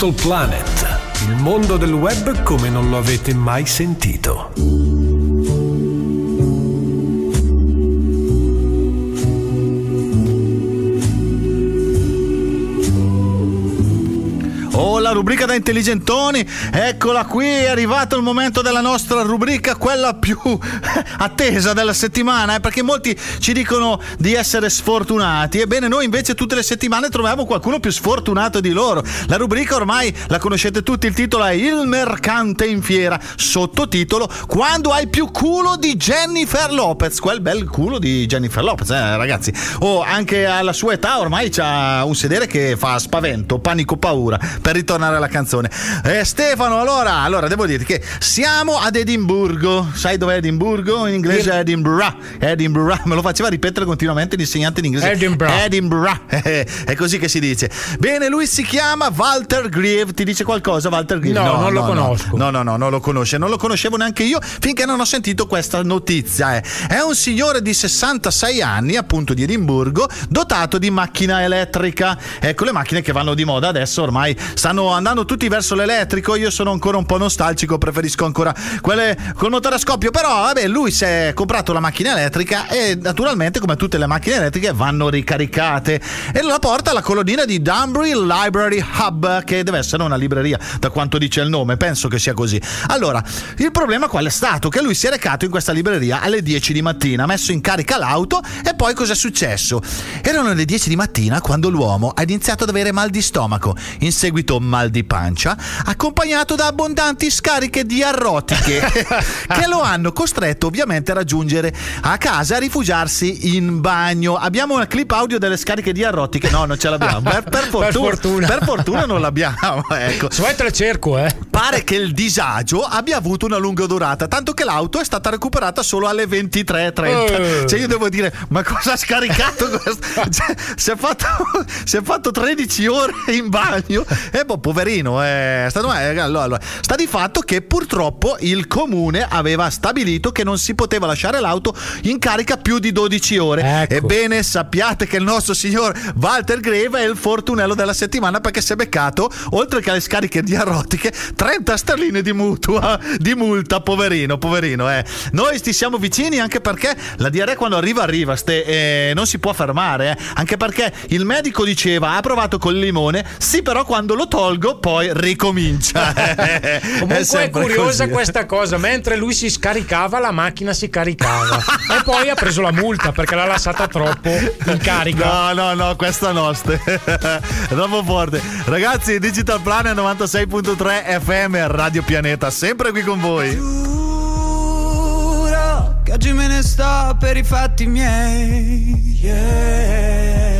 Digital Planet, il mondo del web come non lo avete mai sentito. La rubrica da intelligentoni. Eccola qui, è arrivato il momento della nostra rubrica, quella più [LAUGHS] attesa della settimana, eh, perché molti ci dicono di essere sfortunati. Ebbene, noi invece tutte le settimane troviamo qualcuno più sfortunato di loro. La rubrica ormai la conoscete tutti, il titolo è Il mercante in fiera, sottotitolo Quando hai più culo di Jennifer Lopez. Quel bel culo di Jennifer Lopez, eh, ragazzi. Oh, anche alla sua età ormai c'ha un sedere che fa spavento, panico, paura. Per ritornare alla canzone. Eh, Stefano, allora, allora devo dirti che siamo ad Edimburgo. Sai dov'è Edimburgo? In inglese è Edinburgh. Edinburgh. Me lo faceva ripetere continuamente l'insegnante in inglese. Edinburgh. Edinburgh. [LAUGHS] è così che si dice. Bene, lui si chiama Walter Grieve. Ti dice qualcosa, Walter Grieve? No, non lo conosco. No, no, no, non lo conosce. Non lo conoscevo neanche io finché non ho sentito questa notizia. eh. È un signore di 66 anni, appunto di Edimburgo, dotato di macchina elettrica. Ecco le macchine che vanno di moda adesso, ormai stanno andando tutti verso l'elettrico. Io sono ancora un po' nostalgico, preferisco ancora quelle col motore a scoppio. Però, vabbè, lui si è comprato la macchina elettrica e naturalmente, come tutte le macchine elettriche, vanno ricaricate. E la porta alla colonnina di Dunbury Library Hub, che deve essere una libreria, da quanto dice il nome, penso che sia così. Allora, il problema qual è stato? Che lui si è recato in questa libreria alle 10 di mattina, ha messo in carica l'auto e poi cos'è successo? Erano le 10 di mattina quando l'uomo ha iniziato ad avere mal di stomaco, in seguito mal di pancia, accompagnato da abbondanti scariche di arrotiche [LAUGHS] che lo hanno costretto ovviamente a raggiungere a casa a rifugiarsi in bagno. Abbiamo una clip audio delle scariche di arrotiche? No, non ce l'abbiamo. Per, per [LAUGHS] fortuna, fortuna. per fortuna non l'abbiamo. [LAUGHS] Ecco. Se vuoi te cerco, eh. Pare che il disagio abbia avuto una lunga durata, tanto che l'auto è stata recuperata solo alle 23.30. Eh. Cioè, io devo dire, ma cosa ha scaricato? Cioè, si, è fatto, si è fatto 13 ore in bagno. E boh, poverino, è stato, eh, allora, allora, sta di fatto che purtroppo il comune aveva stabilito che non si poteva lasciare l'auto in carica più di 12 ore. Ebbene, sappiate che il nostro signor Walter Greve è il fortunello della settimana perché si è beccato, oltre che alle scariche di arrotiche, 30 sterline di mutua, di multa, poverino, poverino. Eh. Noi ti siamo vicini anche perché la diarrea quando arriva, arriva, ste, eh, non si può fermare. eh. Anche perché il medico diceva, ha provato col limone, sì però quando lo tolgo poi ricomincia. [LAUGHS] Comunque è, curiosa così. questa cosa. Mentre lui si scaricava, la macchina si caricava. e poi ha preso la multa perché l'ha lasciata troppo in carica. No, no, no, questa no. ste- Troppo [LAUGHS] forte. Ragazzi, Digital Planet 96.3 FM Radio Pianeta, sempre qui con voi. Giuro che oggi me ne sto per i fatti miei. Yeah.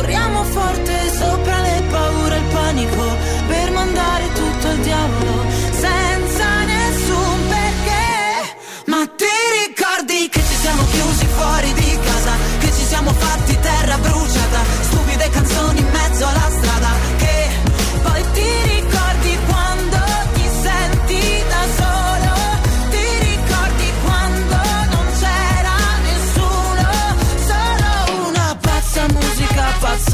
Corriamo forte sopra le paure e il panico per mandare tutto al diavolo senza nessun perché. Ma ti ricordi che ci siamo chiusi fuori di casa? Che ci siamo fatti terra bruciata? Stupide canzoni in mezzo alla strada.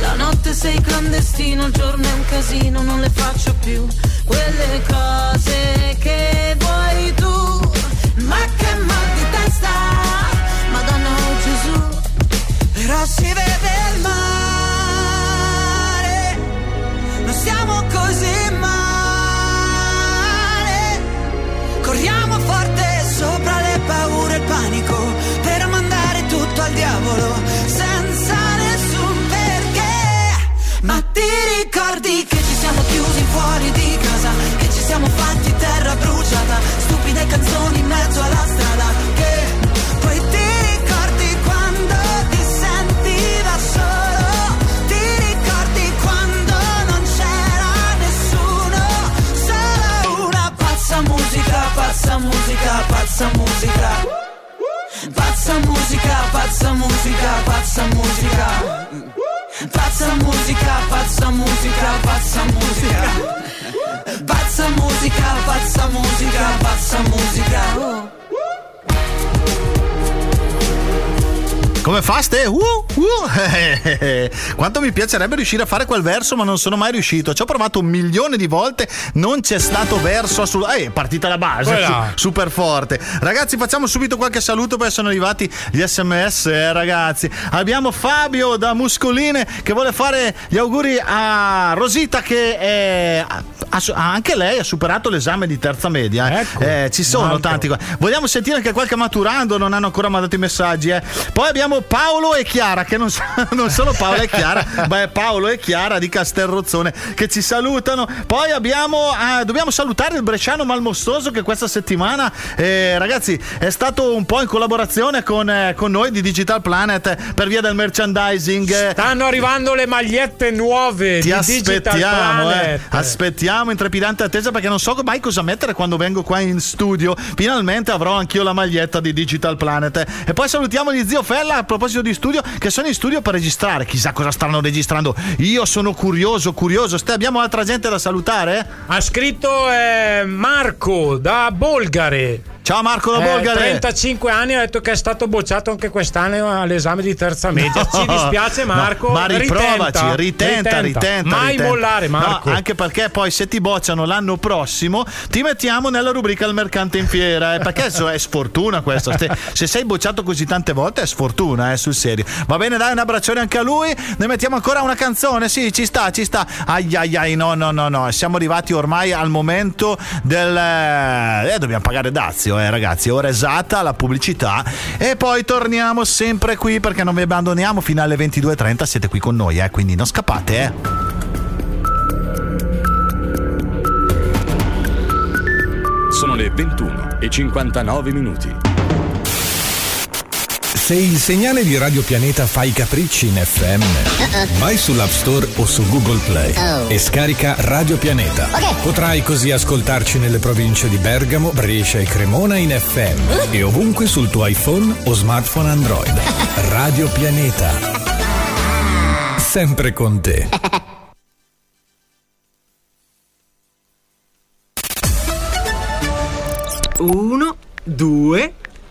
La notte sei clandestino, il giorno è un casino, non le faccio più. Quelle cose che vuoi tu. Ma che mal di testa, Madonna oh Gesù. Però si vede il mare, non siamo così male. Corriamo forte fuori di casa e ci siamo fatti terra bruciata, stupide canzoni in mezzo alla strada che poi ti ricordi quando ti senti solo, ti ricordi quando non c'era nessuno, solo una pazza musica, pazza musica, pazza musica. Pazza musica, pazza musica, pazza musica. Pazza musica, pazza musica, pazza musica. Oh. Come fa ste? Uh, uh. [LAUGHS] Quanto mi piacerebbe riuscire a fare quel verso, ma non sono mai riuscito. Ci ho provato un milione di volte, non c'è stato verso assolutamente. Eh, è partita la base, su- super forte. Ragazzi, facciamo subito qualche saluto perché sono arrivati gli sms, eh, ragazzi. Abbiamo Fabio da Muscoline che vuole fare gli auguri a Rosita che è- anche lei ha superato l'esame di terza media. eh. Eh, ci sono Ecco. tanti qua. Vogliamo sentire anche qualche maturando, non hanno ancora mandato i messaggi. eh. Poi abbiamo Paolo e Chiara, che non, [LAUGHS] non sono Paolo e Chiara, ma è Paolo e Chiara di Castelrozzone che ci salutano. Poi abbiamo, ah, dobbiamo salutare il Bresciano Malmostoso che questa settimana, eh, ragazzi, è stato un po' in collaborazione con, eh, con noi di Digital Planet per via del merchandising. eh. Stanno arrivando le magliette nuove Ti di Digital aspettiamo, eh. Aspettiamo in trepidante attesa perché non so mai cosa mettere quando vengo qua in studio. Finalmente avrò anch'io la maglietta di Digital Planet. E poi salutiamo gli zio Fella proposito di studio, che sono in studio per registrare. Chissà cosa stanno registrando. Io sono curioso, curioso. Ste, abbiamo altra gente da salutare? Ha scritto eh, Marco da Bolgare. Ciao Marco da Eh, Bolgare. 35 anni ha detto che è stato bocciato anche quest'anno all'esame di terza media. Ci [LAUGHS] dispiace No, Marco. ma riprovaci, ritenta, ritenta. Mai ritenta. mollare Marco. No, anche perché poi se ti bocciano l'anno prossimo ti mettiamo nella rubrica il mercante in fiera. eh, perché è sfortuna questo. Se- Se sei bocciato così tante volte è sfortuna, eh, sul serio. Va bene, dai, un abbraccione anche a lui. Ne mettiamo ancora una canzone. Sì, ci sta, ci sta. Ai ai ai, no, no, no, no. Siamo arrivati ormai al momento del. Eh, dobbiamo pagare Dazio, eh, ragazzi. Ora esatta la pubblicità. E poi torniamo sempre qui perché non vi abbandoniamo fino alle 22.30. Siete qui con noi, eh, quindi non scappate, eh. Sono le 21 e 59 minuti. Se il segnale di Radio Pianeta fa i capricci in FM, vai sull'App Store o su Google Play Oh. e scarica Radio Pianeta. Potrai così ascoltarci nelle province di Bergamo, Brescia e Cremona in FM e ovunque sul tuo iPhone o smartphone Android. [LAUGHS] Radio Pianeta. Sempre con te. Uno, due, tre.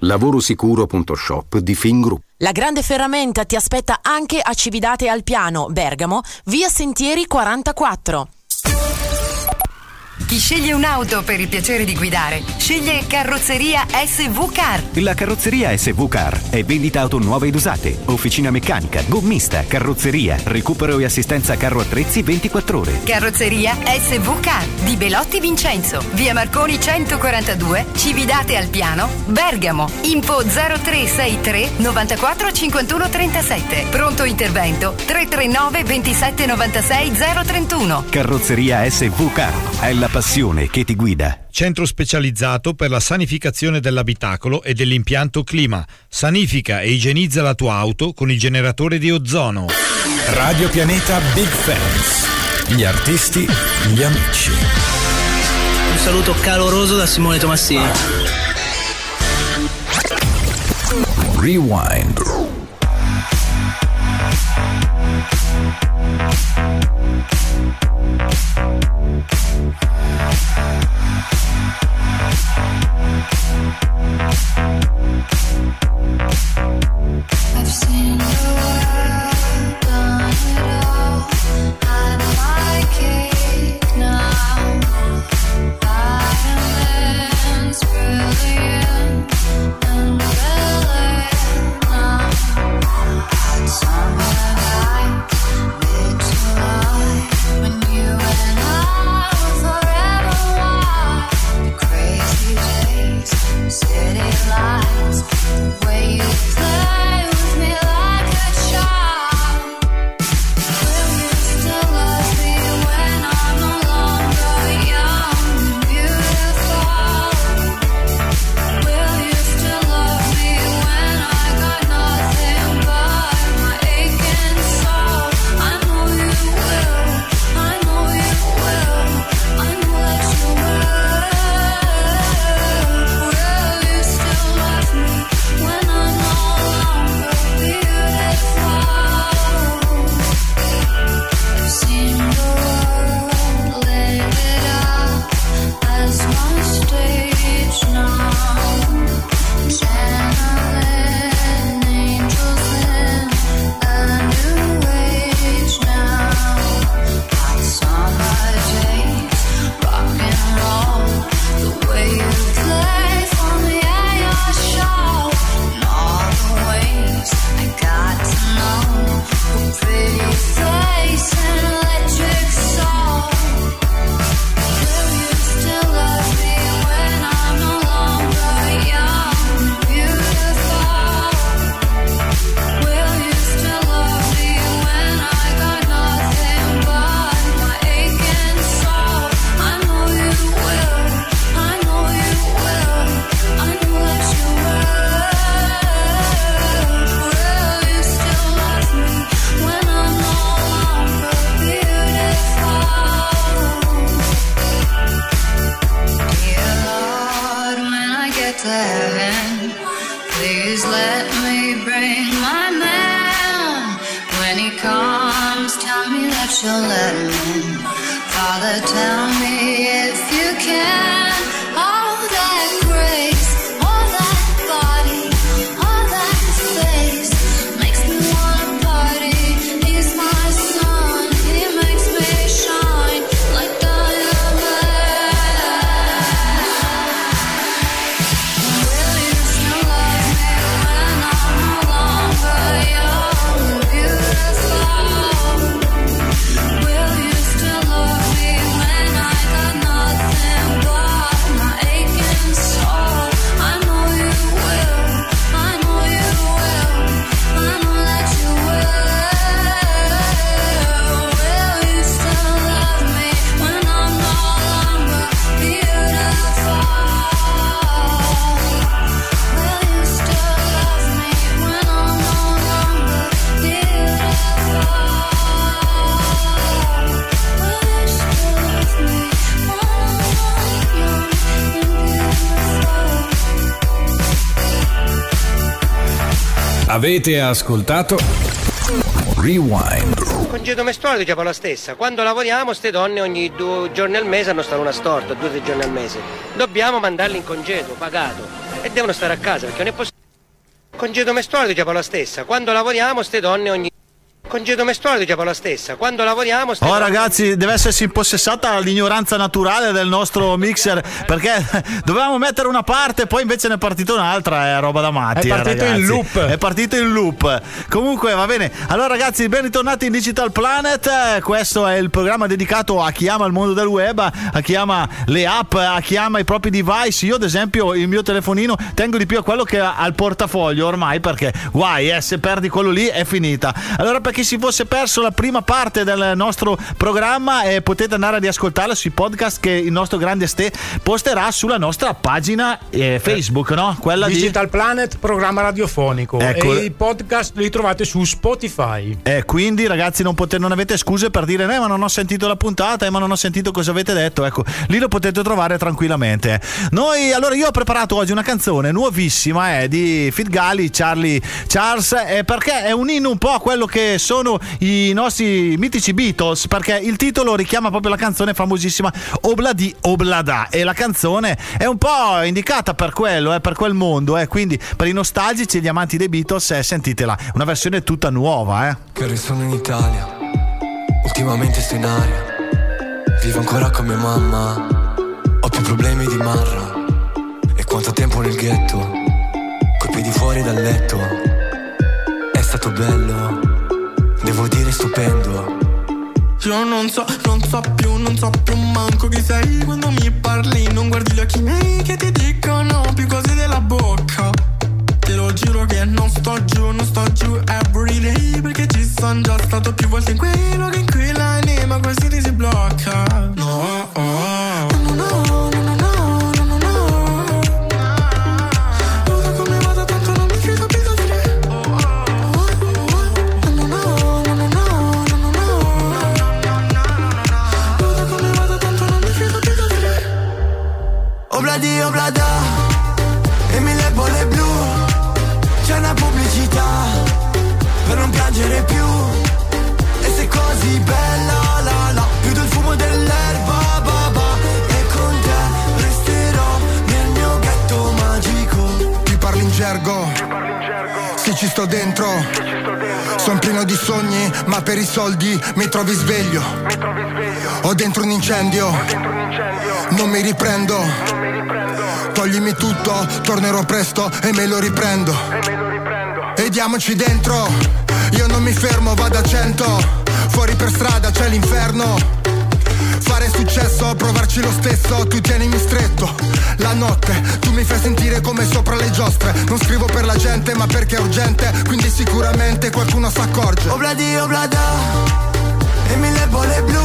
Lavorosicuro.shop di Fingroup. La grande ferramenta ti aspetta anche a Cividate al Piano, Bergamo, via Sentieri 44. Chi sceglie un'auto per il piacere di guidare, sceglie Carrozzeria SV Car. La carrozzeria SV Car è vendita auto nuove ed usate, officina meccanica, gommista, carrozzeria, recupero e assistenza carro attrezzi 24 ore. Carrozzeria SV Car di Belotti Vincenzo, via Marconi 142, Cividate al Piano, Bergamo. Info 0363 94 51 37. Pronto intervento 339 27 96 031. Carrozzeria SV Car è la passione che ti guida. Centro specializzato per la sanificazione dell'abitacolo e dell'impianto clima. Sanifica e igienizza la tua auto con il generatore di ozono. Radio Pianeta Big Fans. Gli artisti, gli amici. Un saluto caloroso da Simone Tomassini. Rewind. I've seen the world, Avete ascoltato Rewind. Congedo mestruale diciamo la stessa. Quando lavoriamo, ste donne ogni due giorni al mese hanno stare una storta, due o tre giorni al mese. Dobbiamo mandarli in congedo, pagato. E devono stare a casa perché non è possibile. Congedo mestruale diciamo la stessa. Quando lavoriamo, ste donne ogni Congedo mestruale diciamo la stessa. Quando lavoriamo, Oh ragazzi, deve essersi impossessata l'ignoranza naturale del nostro mixer perché [LAUGHS] dovevamo mettere una parte, poi invece ne è partita un'altra, è roba da matti. È eh, partito in ragazzi. loop. È partito in loop. Comunque va bene. Allora ragazzi, ben ritornati in Digital Planet. Eh, Questo è il programma dedicato a chi ama il mondo del web, a chi ama le app, a chi ama i propri device. Io ad esempio il mio telefonino tengo di più a quello che ha al portafoglio ormai perché guai, eh, se perdi quello lì è finita. Allora per chi si fosse perso la prima parte del nostro programma eh, potete andare a riascoltarla sui podcast che il nostro grande Ste posterà sulla nostra pagina eh, Facebook, no? Quella di Digital Planet, programma radiofonico. Ecco. E i podcast li trovate su Spotify. Eh, quindi ragazzi non, potete- non avete scuse per dire eh, ma non ho sentito la puntata, eh, ma non ho sentito cosa avete detto. Ecco, lì lo potete trovare tranquillamente. Noi, allora io ho preparato oggi una canzone nuovissima eh, di Fit Gali, Charlie Charles, eh, perché è un inno un po' a quello che sono i nostri mitici Beatles, perché il titolo richiama proprio la canzone famosissima Obladi Oblada e la canzone è un po' indicata per quello, eh, per quel mondo, eh, quindi per i nostalgici e gli amanti dei Beatles eh, sentitela, una versione tutta nuova. Eh. Che risono in Italia, ultimamente sto in aria. Vivo ancora con mia mamma, ho più problemi di Marra. E quanto tempo nel ghetto, coi piedi fuori dal letto. È stato bello, devo dire stupendo. Io non so, non so più, non so più manco chi sei quando mi parli Non guardi gli occhi miei che ti dicono più cose della bocca Te lo giuro che non sto giù, non sto giù everyday Perché ci sono già stato più volte in quei luoghi in cui l'anima quasi ti si blocca No, oh, oh. no, no, Obladi oblada e mille bolle blu. C'è una pubblicità per non piangere più. E sei così bella la la, più del fumo dell'erba baba. E con te resterò nel mio ghetto magico. Ti parli in gergo? Sì, ci sto dentro. Sono pieno di sogni, ma per i soldi mi trovi sveglio. Ho dentro un incendio. Non mi riprendo. Toglimi tutto, tornerò presto e me lo riprendo. E diamoci dentro. Io non mi fermo, vado a cento. Fuori per strada c'è l'inferno. Fare successo, provarci lo stesso, tu tienimi stretto. La notte, tu mi fai sentire come sopra le giostre. Non scrivo per la gente, ma perché è urgente, quindi sicuramente qualcuno s'accorge. Obladi oblada e mille bolle blu.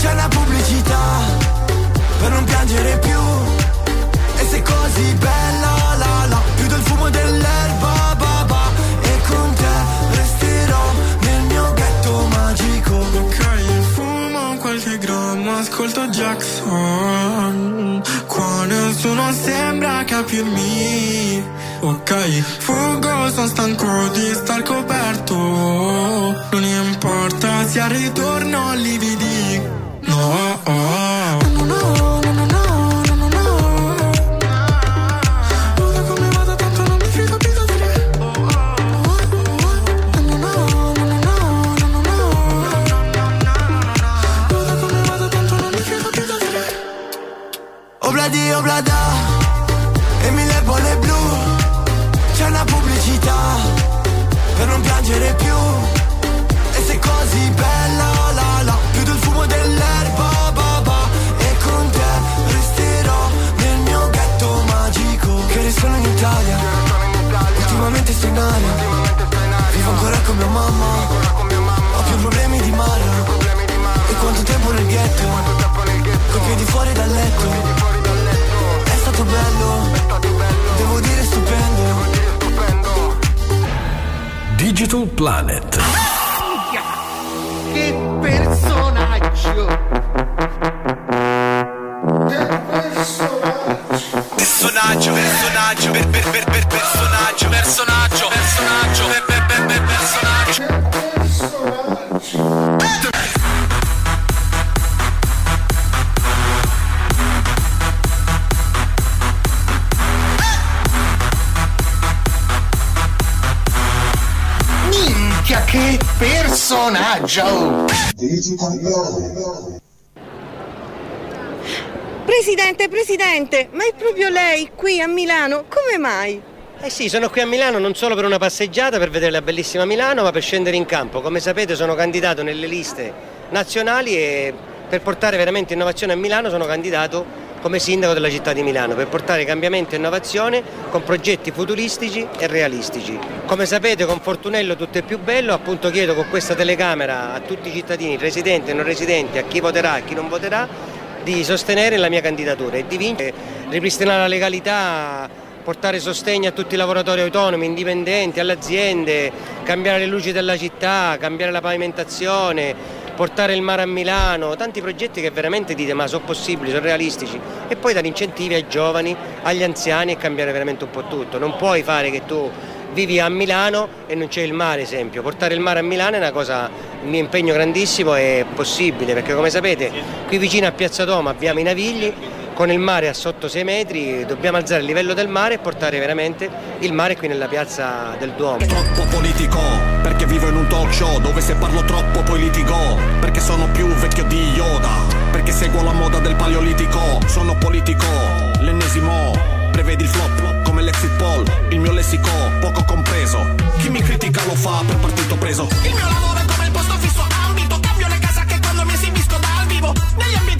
C'è una pubblicità per non piangere più. E sei così bella la la, più del fumo dell'erba baba. E con te resterò nel mio ghetto magico. Ok, fumo qualche grammo, ascolto Jackson. Qua nessuno sembra capirmi. Ok, fuggo, sono stanco di star coperto. Non importa se al ritorno lividi. No, oh. no, per non piangere più. E sei così bella aria. Vivo ancora con mia mamma, ho più problemi di Mara. E quanto tempo nel ghetto, coi piedi fuori dal letto. È stato bello, devo dire stupendo. Digital Planet. Che personaggio! Personaggio, personaggio, per, per, per, per personaggio, personaggio, personaggio. personaggio, pe- pe- pe- pe- personaggio. Minchia che personaggio! Presidente, presidente, ma è proprio lei qui a Milano? Come mai? Eh sì, sono qui a Milano non solo per una passeggiata per vedere la bellissima Milano, ma per scendere in campo. Come sapete sono candidato nelle liste nazionali e per portare veramente innovazione a Milano sono candidato come sindaco della città di Milano, per portare cambiamento e innovazione con progetti futuristici e realistici. Come sapete con Fortunello tutto è più bello, appunto chiedo con questa telecamera a tutti i cittadini, residenti e non residenti, a chi voterà e a chi non voterà, di sostenere la mia candidatura e di vincere, ripristinare la legalità, portare sostegno a tutti i lavoratori autonomi, indipendenti, alle aziende, cambiare le luci della città, cambiare la pavimentazione, portare il mare a Milano, tanti progetti che veramente dite ma sono possibili, sono realistici e poi dare incentivi ai giovani, agli anziani e cambiare veramente un po' tutto. Non puoi fare che tu vivi a Milano e non c'è il mare, esempio. Portare il mare a Milano è una cosa, un mio impegno grandissimo e possibile, perché come sapete qui vicino a Piazza Doma abbiamo i navigli, con il mare a sotto 6 metri dobbiamo alzare il livello del mare e portare veramente il mare qui nella piazza del Duomo. Troppo politico, perché vivo in un talk show dove se parlo troppo poi litigo, perché sono più vecchio di Yoda, perché seguo la moda del paleolitico, sono politico, l'ennesimo, prevedi il flop come l'exit poll, il mio lessico poco compreso, chi mi critica lo fa per partito preso. Il mio lavoro è come il posto fisso ambito Cambio le casacche quando mi esibisco dal vivo Negli ambienti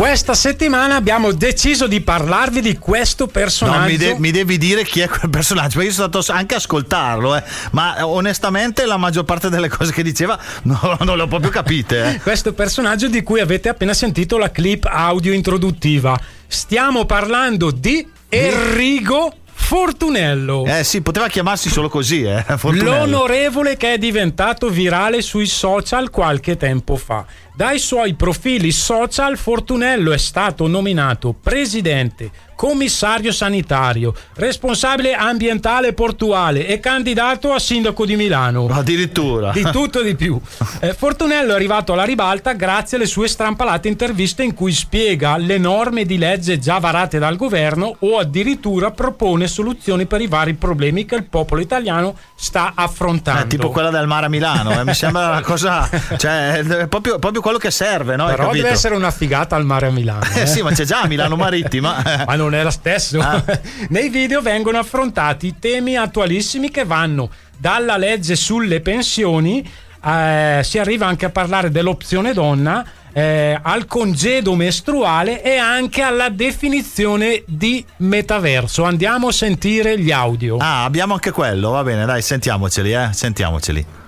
Questa settimana abbiamo deciso di parlarvi di questo personaggio. No, mi, de- mi devi dire chi è quel personaggio. perché Io sono stato anche a ascoltarlo, eh. ma eh, onestamente la maggior parte delle cose che diceva [LAUGHS] no, non le ho proprio capite. eh. [LAUGHS] Questo personaggio di cui avete appena sentito la clip audio introduttiva. Stiamo parlando di Enrico Fortunello. Eh sì, poteva chiamarsi solo così, eh. L'onorevole che è diventato virale sui social qualche tempo fa. Dai suoi profili social Fortunello è stato nominato presidente, commissario sanitario, responsabile ambientale portuale e candidato a sindaco di Milano. Addirittura. Di tutto e di più. [LAUGHS] Eh, Fortunello è arrivato alla ribalta grazie alle sue strampalate interviste in cui spiega le norme di legge già varate dal governo o addirittura propone soluzioni per i vari problemi che il popolo italiano sta affrontando. Eh, tipo quella del mare a Milano, eh, mi sembra una cosa, cioè, è proprio, proprio quello che serve, no? Però deve essere una figata al mare a Milano. Eh sì, ma c'è già Milano Marittima. ma non è la stessa. [LAUGHS] Nei video vengono affrontati temi attualissimi che vanno dalla legge sulle pensioni, eh, si arriva anche a parlare dell'opzione donna, eh, al congedo mestruale e anche alla definizione di metaverso. Andiamo a sentire gli audio. Ah, abbiamo anche quello, va bene, dai, sentiamoceli, eh, sentiamoceli.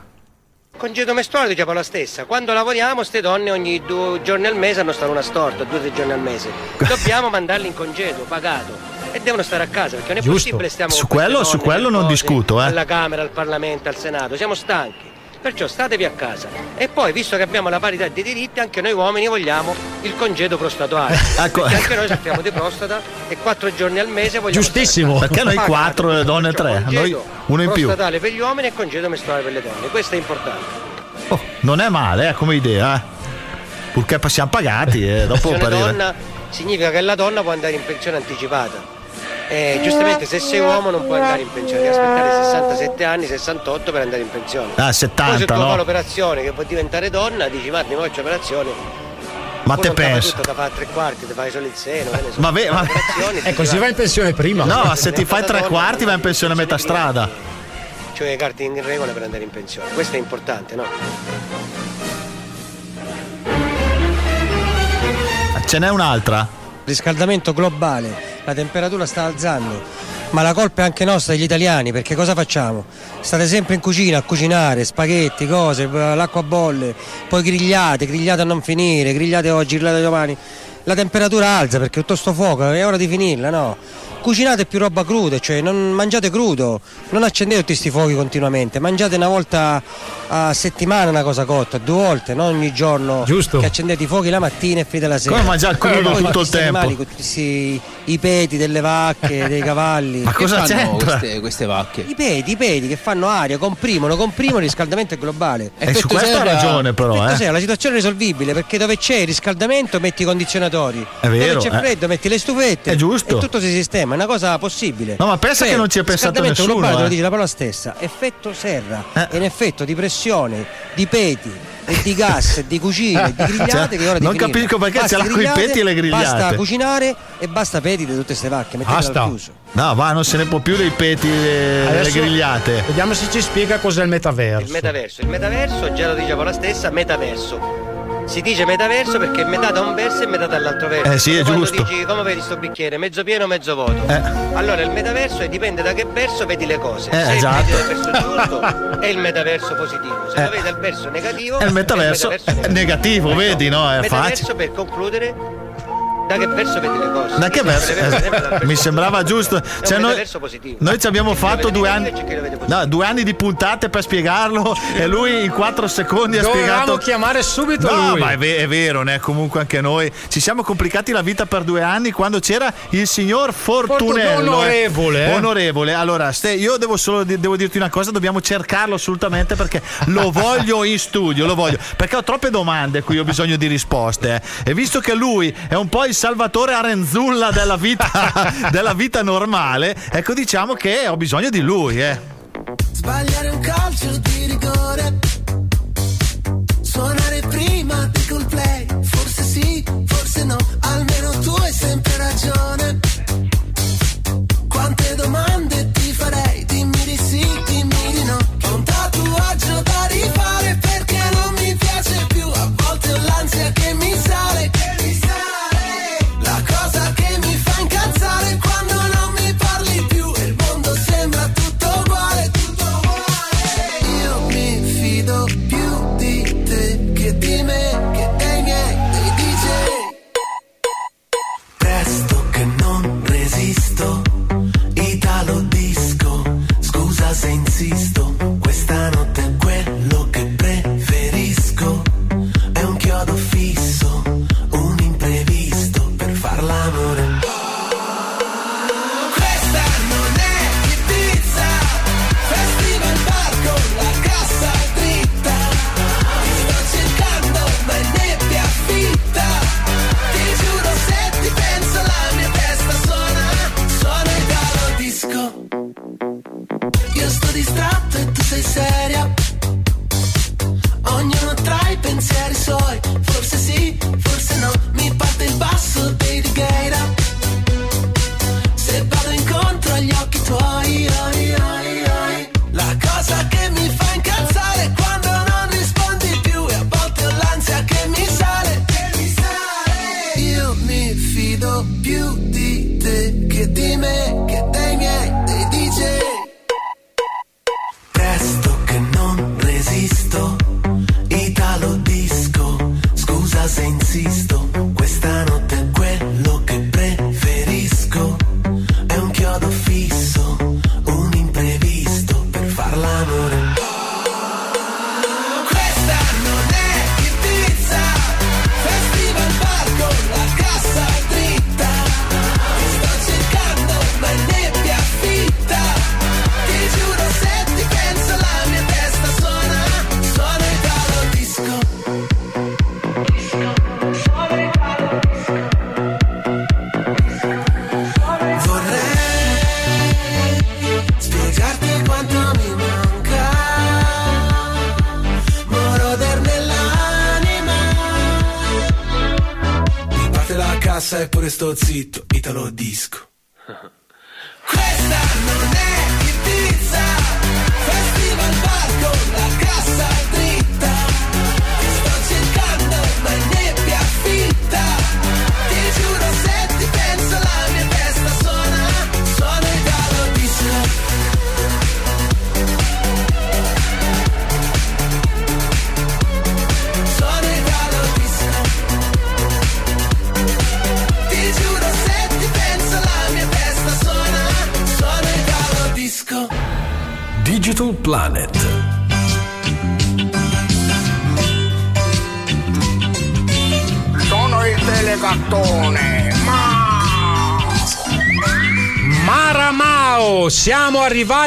Congedo mestruale diciamo la stessa, quando lavoriamo ste donne ogni due giorni al mese hanno stare una storta, due o tre giorni al mese. [LAUGHS] Dobbiamo mandarli in congedo, pagato. E devono stare a casa perché non è Giusto. possibile stiamo Su queste quello- su quello queste non discuto, eh. Alla Camera, al Parlamento, al Senato, siamo stanchi. Perciò statevi a casa. E poi, visto che abbiamo la parità dei diritti, anche noi uomini vogliamo il congedo prostatuale. [LAUGHS] Ecco. Anche noi soffriamo di prostata e quattro giorni al mese vogliamo Giustissimo. Perché noi quattro e le donne tre, noi uno in più. Prostatale per gli uomini e congedo mestruale per le donne. Questo è importante. Oh, non è male, eh, come idea, eh. Purché siamo pagati e dopo per donna significa che la donna può andare in pensione anticipata. E giustamente se sei uomo non puoi andare in pensione, devi aspettare 67 anni, 68 per andare in pensione. Ah, Poi se 70, tu no? fai l'operazione che puoi diventare donna, dici ma mi faccio l'operazione. Ma te non te la fai te tre quarti, ti fai solo il seno, so, Ma ve- ma- Eh, ti così va- in pensione prima. No, ma [LAUGHS] se ti fai tre quarti vai in pensione a metà strada. Cioè le carte in regola per andare in pensione. Questo è importante, no? Ce n'è un'altra? Riscaldamento globale, la temperatura sta alzando, ma la colpa è anche nostra degli italiani, perché cosa facciamo? State sempre in cucina a cucinare, spaghetti, cose, eh, l'acqua bolle, poi grigliate, grigliate a non finire, grigliate oggi, grigliate domani. La temperatura alza perché tutto sto fuoco è ora di finirla, no? Cucinate più roba cruda, cioè non mangiate crudo, non accendete tutti questi fuochi continuamente, mangiate una volta a settimana una cosa cotta, due volte, non ogni giorno Giusto. che accendete i fuochi la mattina e finite la sera. Come mangiare crudo tutto il tempo? animali, con tutti questi- i peti delle vacche, [LAUGHS] dei cavalli. Ma cosa Che fanno c'entra? queste- queste vacche? I peti, i peti che fanno aria, comprimono, comprimono il riscaldamento globale. E su questo ha ragione però, eh. serra, la situazione è risolvibile perché dove c'è il riscaldamento metti i condizionatori. È vero, Dove c'è eh. freddo metti le stufette. È giusto. E tutto si sistema, è una cosa possibile. No, ma pensa che non ci ha pensato nessuno, globale, eh. dice la parola stessa. Effetto serra è un effetto di pressione, di peti. E di gas, e di cucine, e di [LAUGHS] grigliate Cioè, che è ora di non capisco perché Basta ce l'ha coi grigliate, peti e le grigliate. Basta cucinare e basta peti di tutte queste vacche. Basta. chiuso. No, va, non se ne può più dei peti e le Adesso grigliate. Vediamo se ci spiega cos'è il metaverso. Il metaverso, il metaverso, già lo diceva la stessa, metaverso. Si dice metaverso perché metà da un verso e metà dall'altro verso. Eh sì, è Quando giusto. dici come vedi sto bicchiere, mezzo pieno, mezzo vuoto. Eh. Allora il metaverso dipende da che verso vedi le cose. Eh, Se esatto. vedi dal verso giusto è il metaverso positivo, se Eh. lo vedi dal verso negativo È il metaverso è negativo, vedi, no? È metaverso facile. per concludere da che verso vedi le cose. Da che verso? Mi sembrava giusto. Cioè, noi, noi ci abbiamo fatto due anni, e no, due anni di puntate per spiegarlo e lui in quattro secondi ha Dovevamo spiegato. chiamare subito No, lui. ma è, ve- è vero, né? comunque anche noi ci siamo complicati la vita per due anni quando c'era il signor Fortunello. Fortu- eh. onorevole, eh. Onorevole. Allora, Ste, io devo solo devo dirti una cosa, dobbiamo cercarlo assolutamente perché lo voglio in studio, lo voglio. Perché ho troppe domande a cui ho bisogno di risposte. eh. E visto che lui è un po' il salvatore Arenzulla della vita, [LAUGHS] della vita normale, ecco diciamo che ho bisogno di lui, eh. Sbagliare un calcio di rigore. Suonare prima di col play. Forse sì, forse no. Almeno tu hai sempre ragione.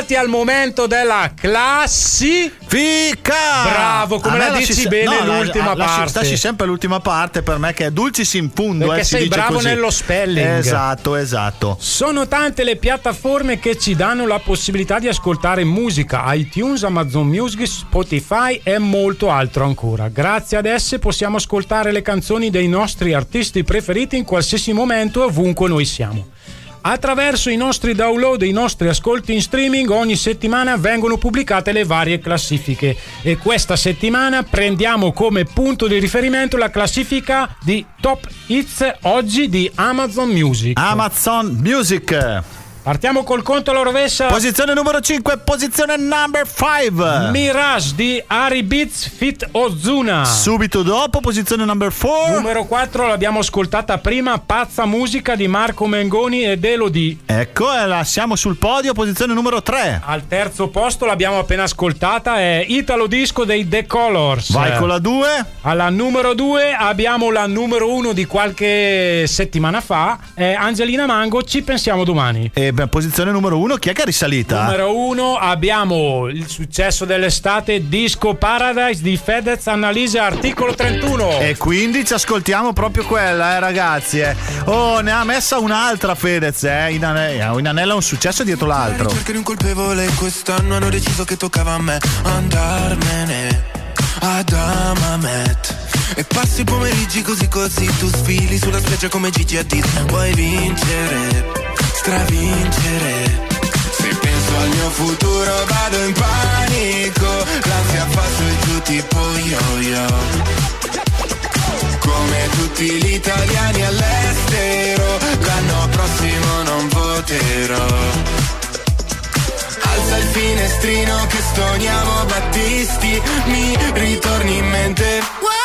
Arrivati al momento della classifica. Bravo, come la dici lasci- bene no, l'ultima la- parte. lasci sempre l'ultima parte per me che è dulcis in fundo. Perché eh, si sei bravo così. nello spelling. Esatto, esatto. Sono tante le piattaforme che ci danno la possibilità di ascoltare musica, iTunes, Amazon Music, Spotify e molto altro ancora. Grazie ad esse possiamo ascoltare le canzoni dei nostri artisti preferiti in qualsiasi momento e ovunque noi siamo. Attraverso i nostri download e i nostri ascolti in streaming ogni settimana vengono pubblicate le varie classifiche e questa settimana prendiamo come punto di riferimento la classifica di Top Hits oggi di Amazon Music. Amazon Music. Partiamo col conto alla rovescia. Posizione numero 5, posizione number 5. Mirage di Ari Beats Fit Ozuna. Subito dopo, posizione number 4. Numero 4 l'abbiamo ascoltata prima, Pazza Musica di Marco Mengoni ed Elodie. Ecco, la siamo sul podio, posizione numero 3. Al terzo posto l'abbiamo appena ascoltata, è Italo Disco dei The Colors. Vai con la 2. Alla numero 2 abbiamo la numero 1 di qualche settimana fa, è Angelina Mango, ci pensiamo domani. E posizione numero 1, chi è che è risalita? Numero 1 abbiamo il successo dell'estate Disco Paradise di Fedez Annalise Articolo 31. E quindi ci ascoltiamo proprio quella, eh, ragazzi. eh. Oh, ne ha messa un'altra Fedez, eh. In, ane- in anella un successo dietro l'altro. ricerca di un colpevole quest'anno hanno deciso che toccava a me andarmene ad Amamet e passi i pomeriggi così così tu sfili sulla spiaggia come Gigi Hadid vuoi vincere stravincere. Se penso al mio futuro vado in panico. L'ansia fa su e giù tipo yo-yo. Come tutti gli italiani all'estero l'anno prossimo non voterò. Alza il finestrino che stoniamo Battisti Mi ritorni in mente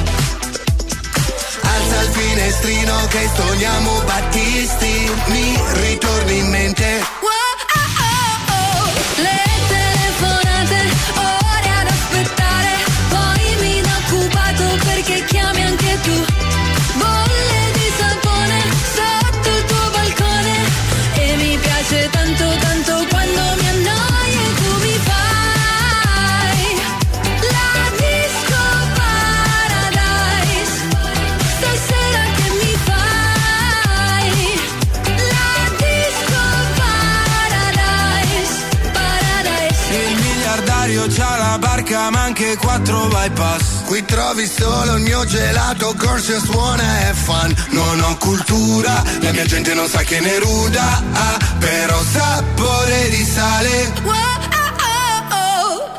Il finestrino che stoniamo Battisti. Mi ritorni in mente. Le telefonate, ore ad aspettare, poi mi. La barca ma anche quattro bypass. Qui trovi solo il mio gelato Corso suona e fan Non ho cultura, la mia gente non sa che ne ruda ah, Però sapore di sale.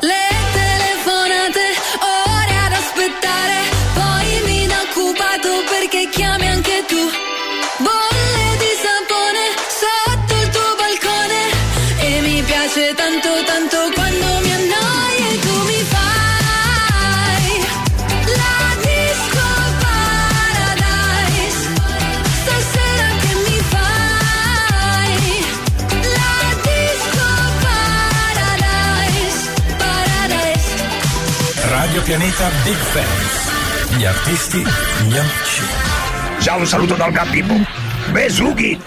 Le telefonate, ore ad aspettare, poi mi da occupato perché chiami anche tu. Bolle di sapone sotto il tuo balcone. E mi piace tanto Radio Pianeta Big Fans. Gli artisti, gli amici. Ciao, un saluto dal Gabibbo. Besughi!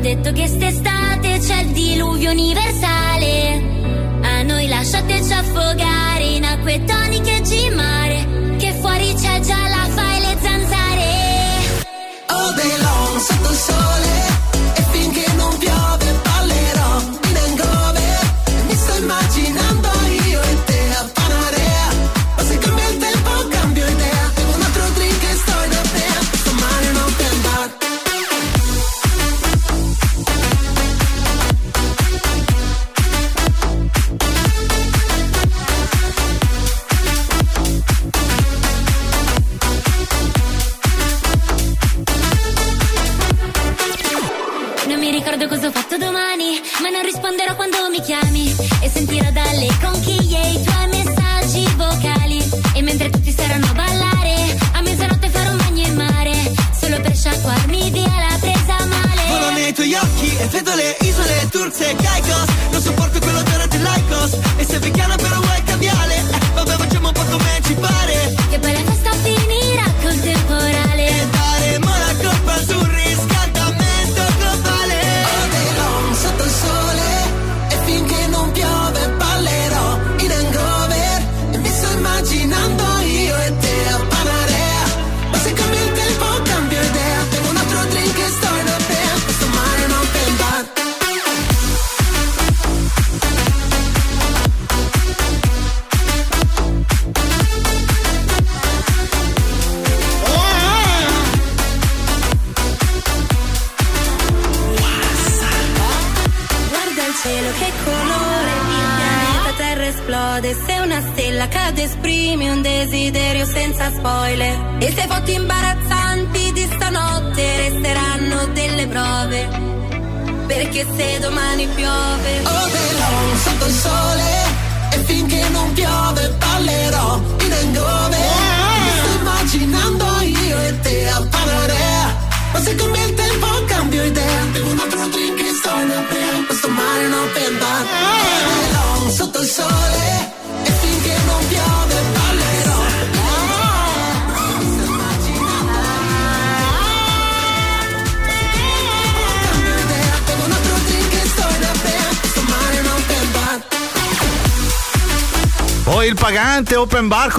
detto che st'estate c'è il diluvio universale. A noi lasciateci affogare in acque toniche e gimali. All day long sotto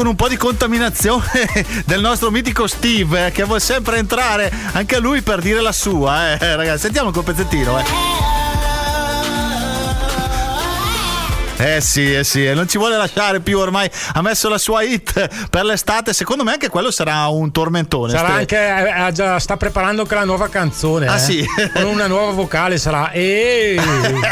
con un po' di contaminazione [LAUGHS] del nostro mitico Steve eh, che vuole sempre entrare anche lui per dire la sua. Eh, ragazzi, sentiamo quel pezzettino. Eh. Eh sì, eh sì, non ci vuole lasciare più ormai. Ha messo la sua hit per l'estate. Secondo me anche quello sarà un tormentone. Sarà anche, eh, eh, già sta preparando anche la nuova canzone. Ah, eh. sì? Con una nuova vocale sarà. [LAUGHS] E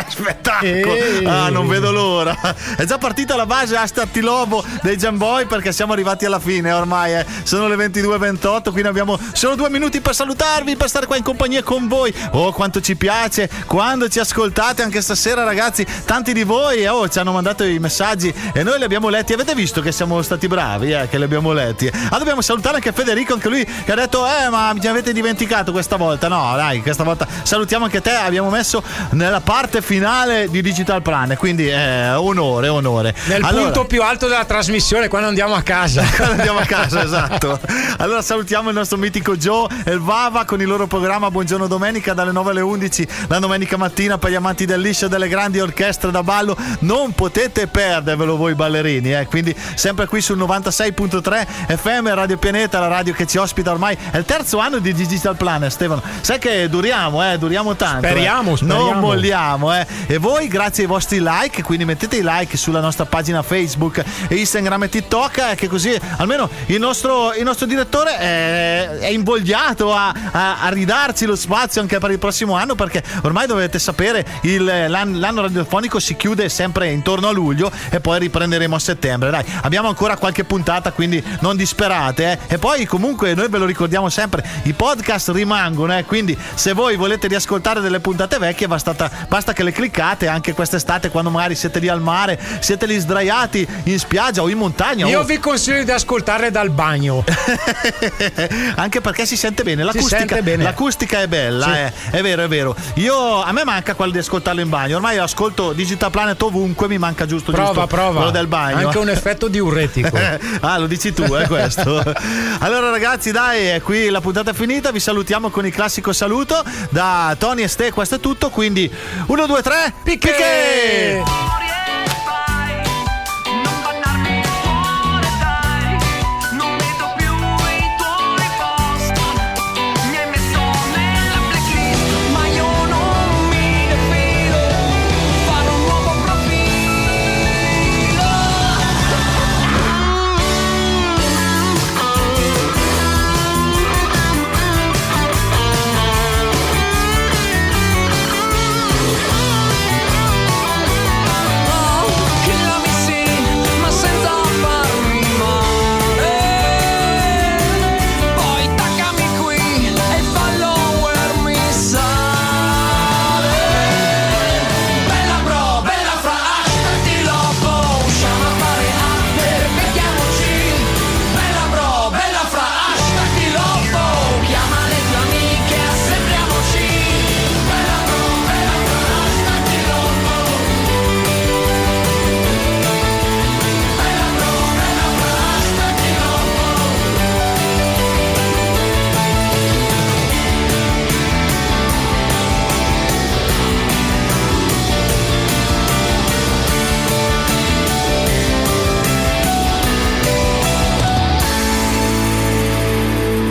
Spettacolo! Ah, non vedo l'ora. È già partita la base Asta Lobo dei Jamboy perché siamo arrivati alla fine ormai. eh. Sono le 22.28, quindi abbiamo solo due minuti per salutarvi, per stare qua in compagnia con voi. Oh, quanto ci piace quando ci ascoltate anche stasera, ragazzi. Tanti di voi oh, ci hanno mandato i messaggi e noi li abbiamo letti. Avete visto che siamo stati bravi, eh, che li abbiamo letti. Ah, dobbiamo salutare anche Federico, anche lui che ha detto: Eh, ma mi avete dimenticato questa volta. No, dai, questa volta salutiamo anche te. Abbiamo messo nella parte finale di Digital Plan. Quindi eh, onore, onore. Nel Allora- punto più alto della trasmissione, quando andiamo a casa. [LAUGHS] quando andiamo a casa, esatto. Allora salutiamo il nostro mitico Joe e il Vava con il loro programma Buongiorno Domenica dalle 9 alle 11 la domenica mattina per gli amanti del liscio delle grandi orchestre da ballo. Non potete perdervelo voi ballerini, eh. quindi sempre qui sul 96.3 FM Radio Pianeta, la radio che ci ospita ormai. È il terzo anno di Digital Plan, Stefano. Sai che duriamo, eh, duriamo tanto. eh. Speriamo, speriamo. Non molliamo, eh. E voi, grazie ai vostri like, quindi mettete i like sulla nostra pagina Facebook Instagram e TikTok, eh, che così almeno il nostro, il nostro direttore è, è invogliato a, a- a ridarci lo spazio anche per il prossimo anno, perché ormai dovete sapere il, l'an- l'anno radiofonico si chiude sempre intorno a luglio e poi riprenderemo a settembre. Dai, abbiamo ancora qualche puntata, quindi non disperate. eh. E poi comunque noi ve lo ricordiamo sempre, i podcast rimangono, eh, quindi se voi volete riascoltare delle puntate vecchie basta, basta che le cliccate anche quest'estate quando magari siete lì al mare, siete lì sdraiati in spiaggia o in montagna. Io o- vi consiglio di ascoltarle dal bagno. [LAUGHS] anche perché si sente bene l'acustica, sente bene. l'acustica è bella Sì. eh. è vero è vero io a me manca quello di ascoltarlo in bagno ormai ascolto Digital Planet ovunque 5 mi manca giusto Prova, giusto prova. quello del bagno. Anche un effetto diuretico. [LAUGHS] ah, lo dici tu, è questo. [LAUGHS] allora, ragazzi, dai, è qui la puntata è finita. Vi salutiamo con il classico saluto da Tony e Ste. Questo è tutto. Quindi, 1, 2, 3, picche!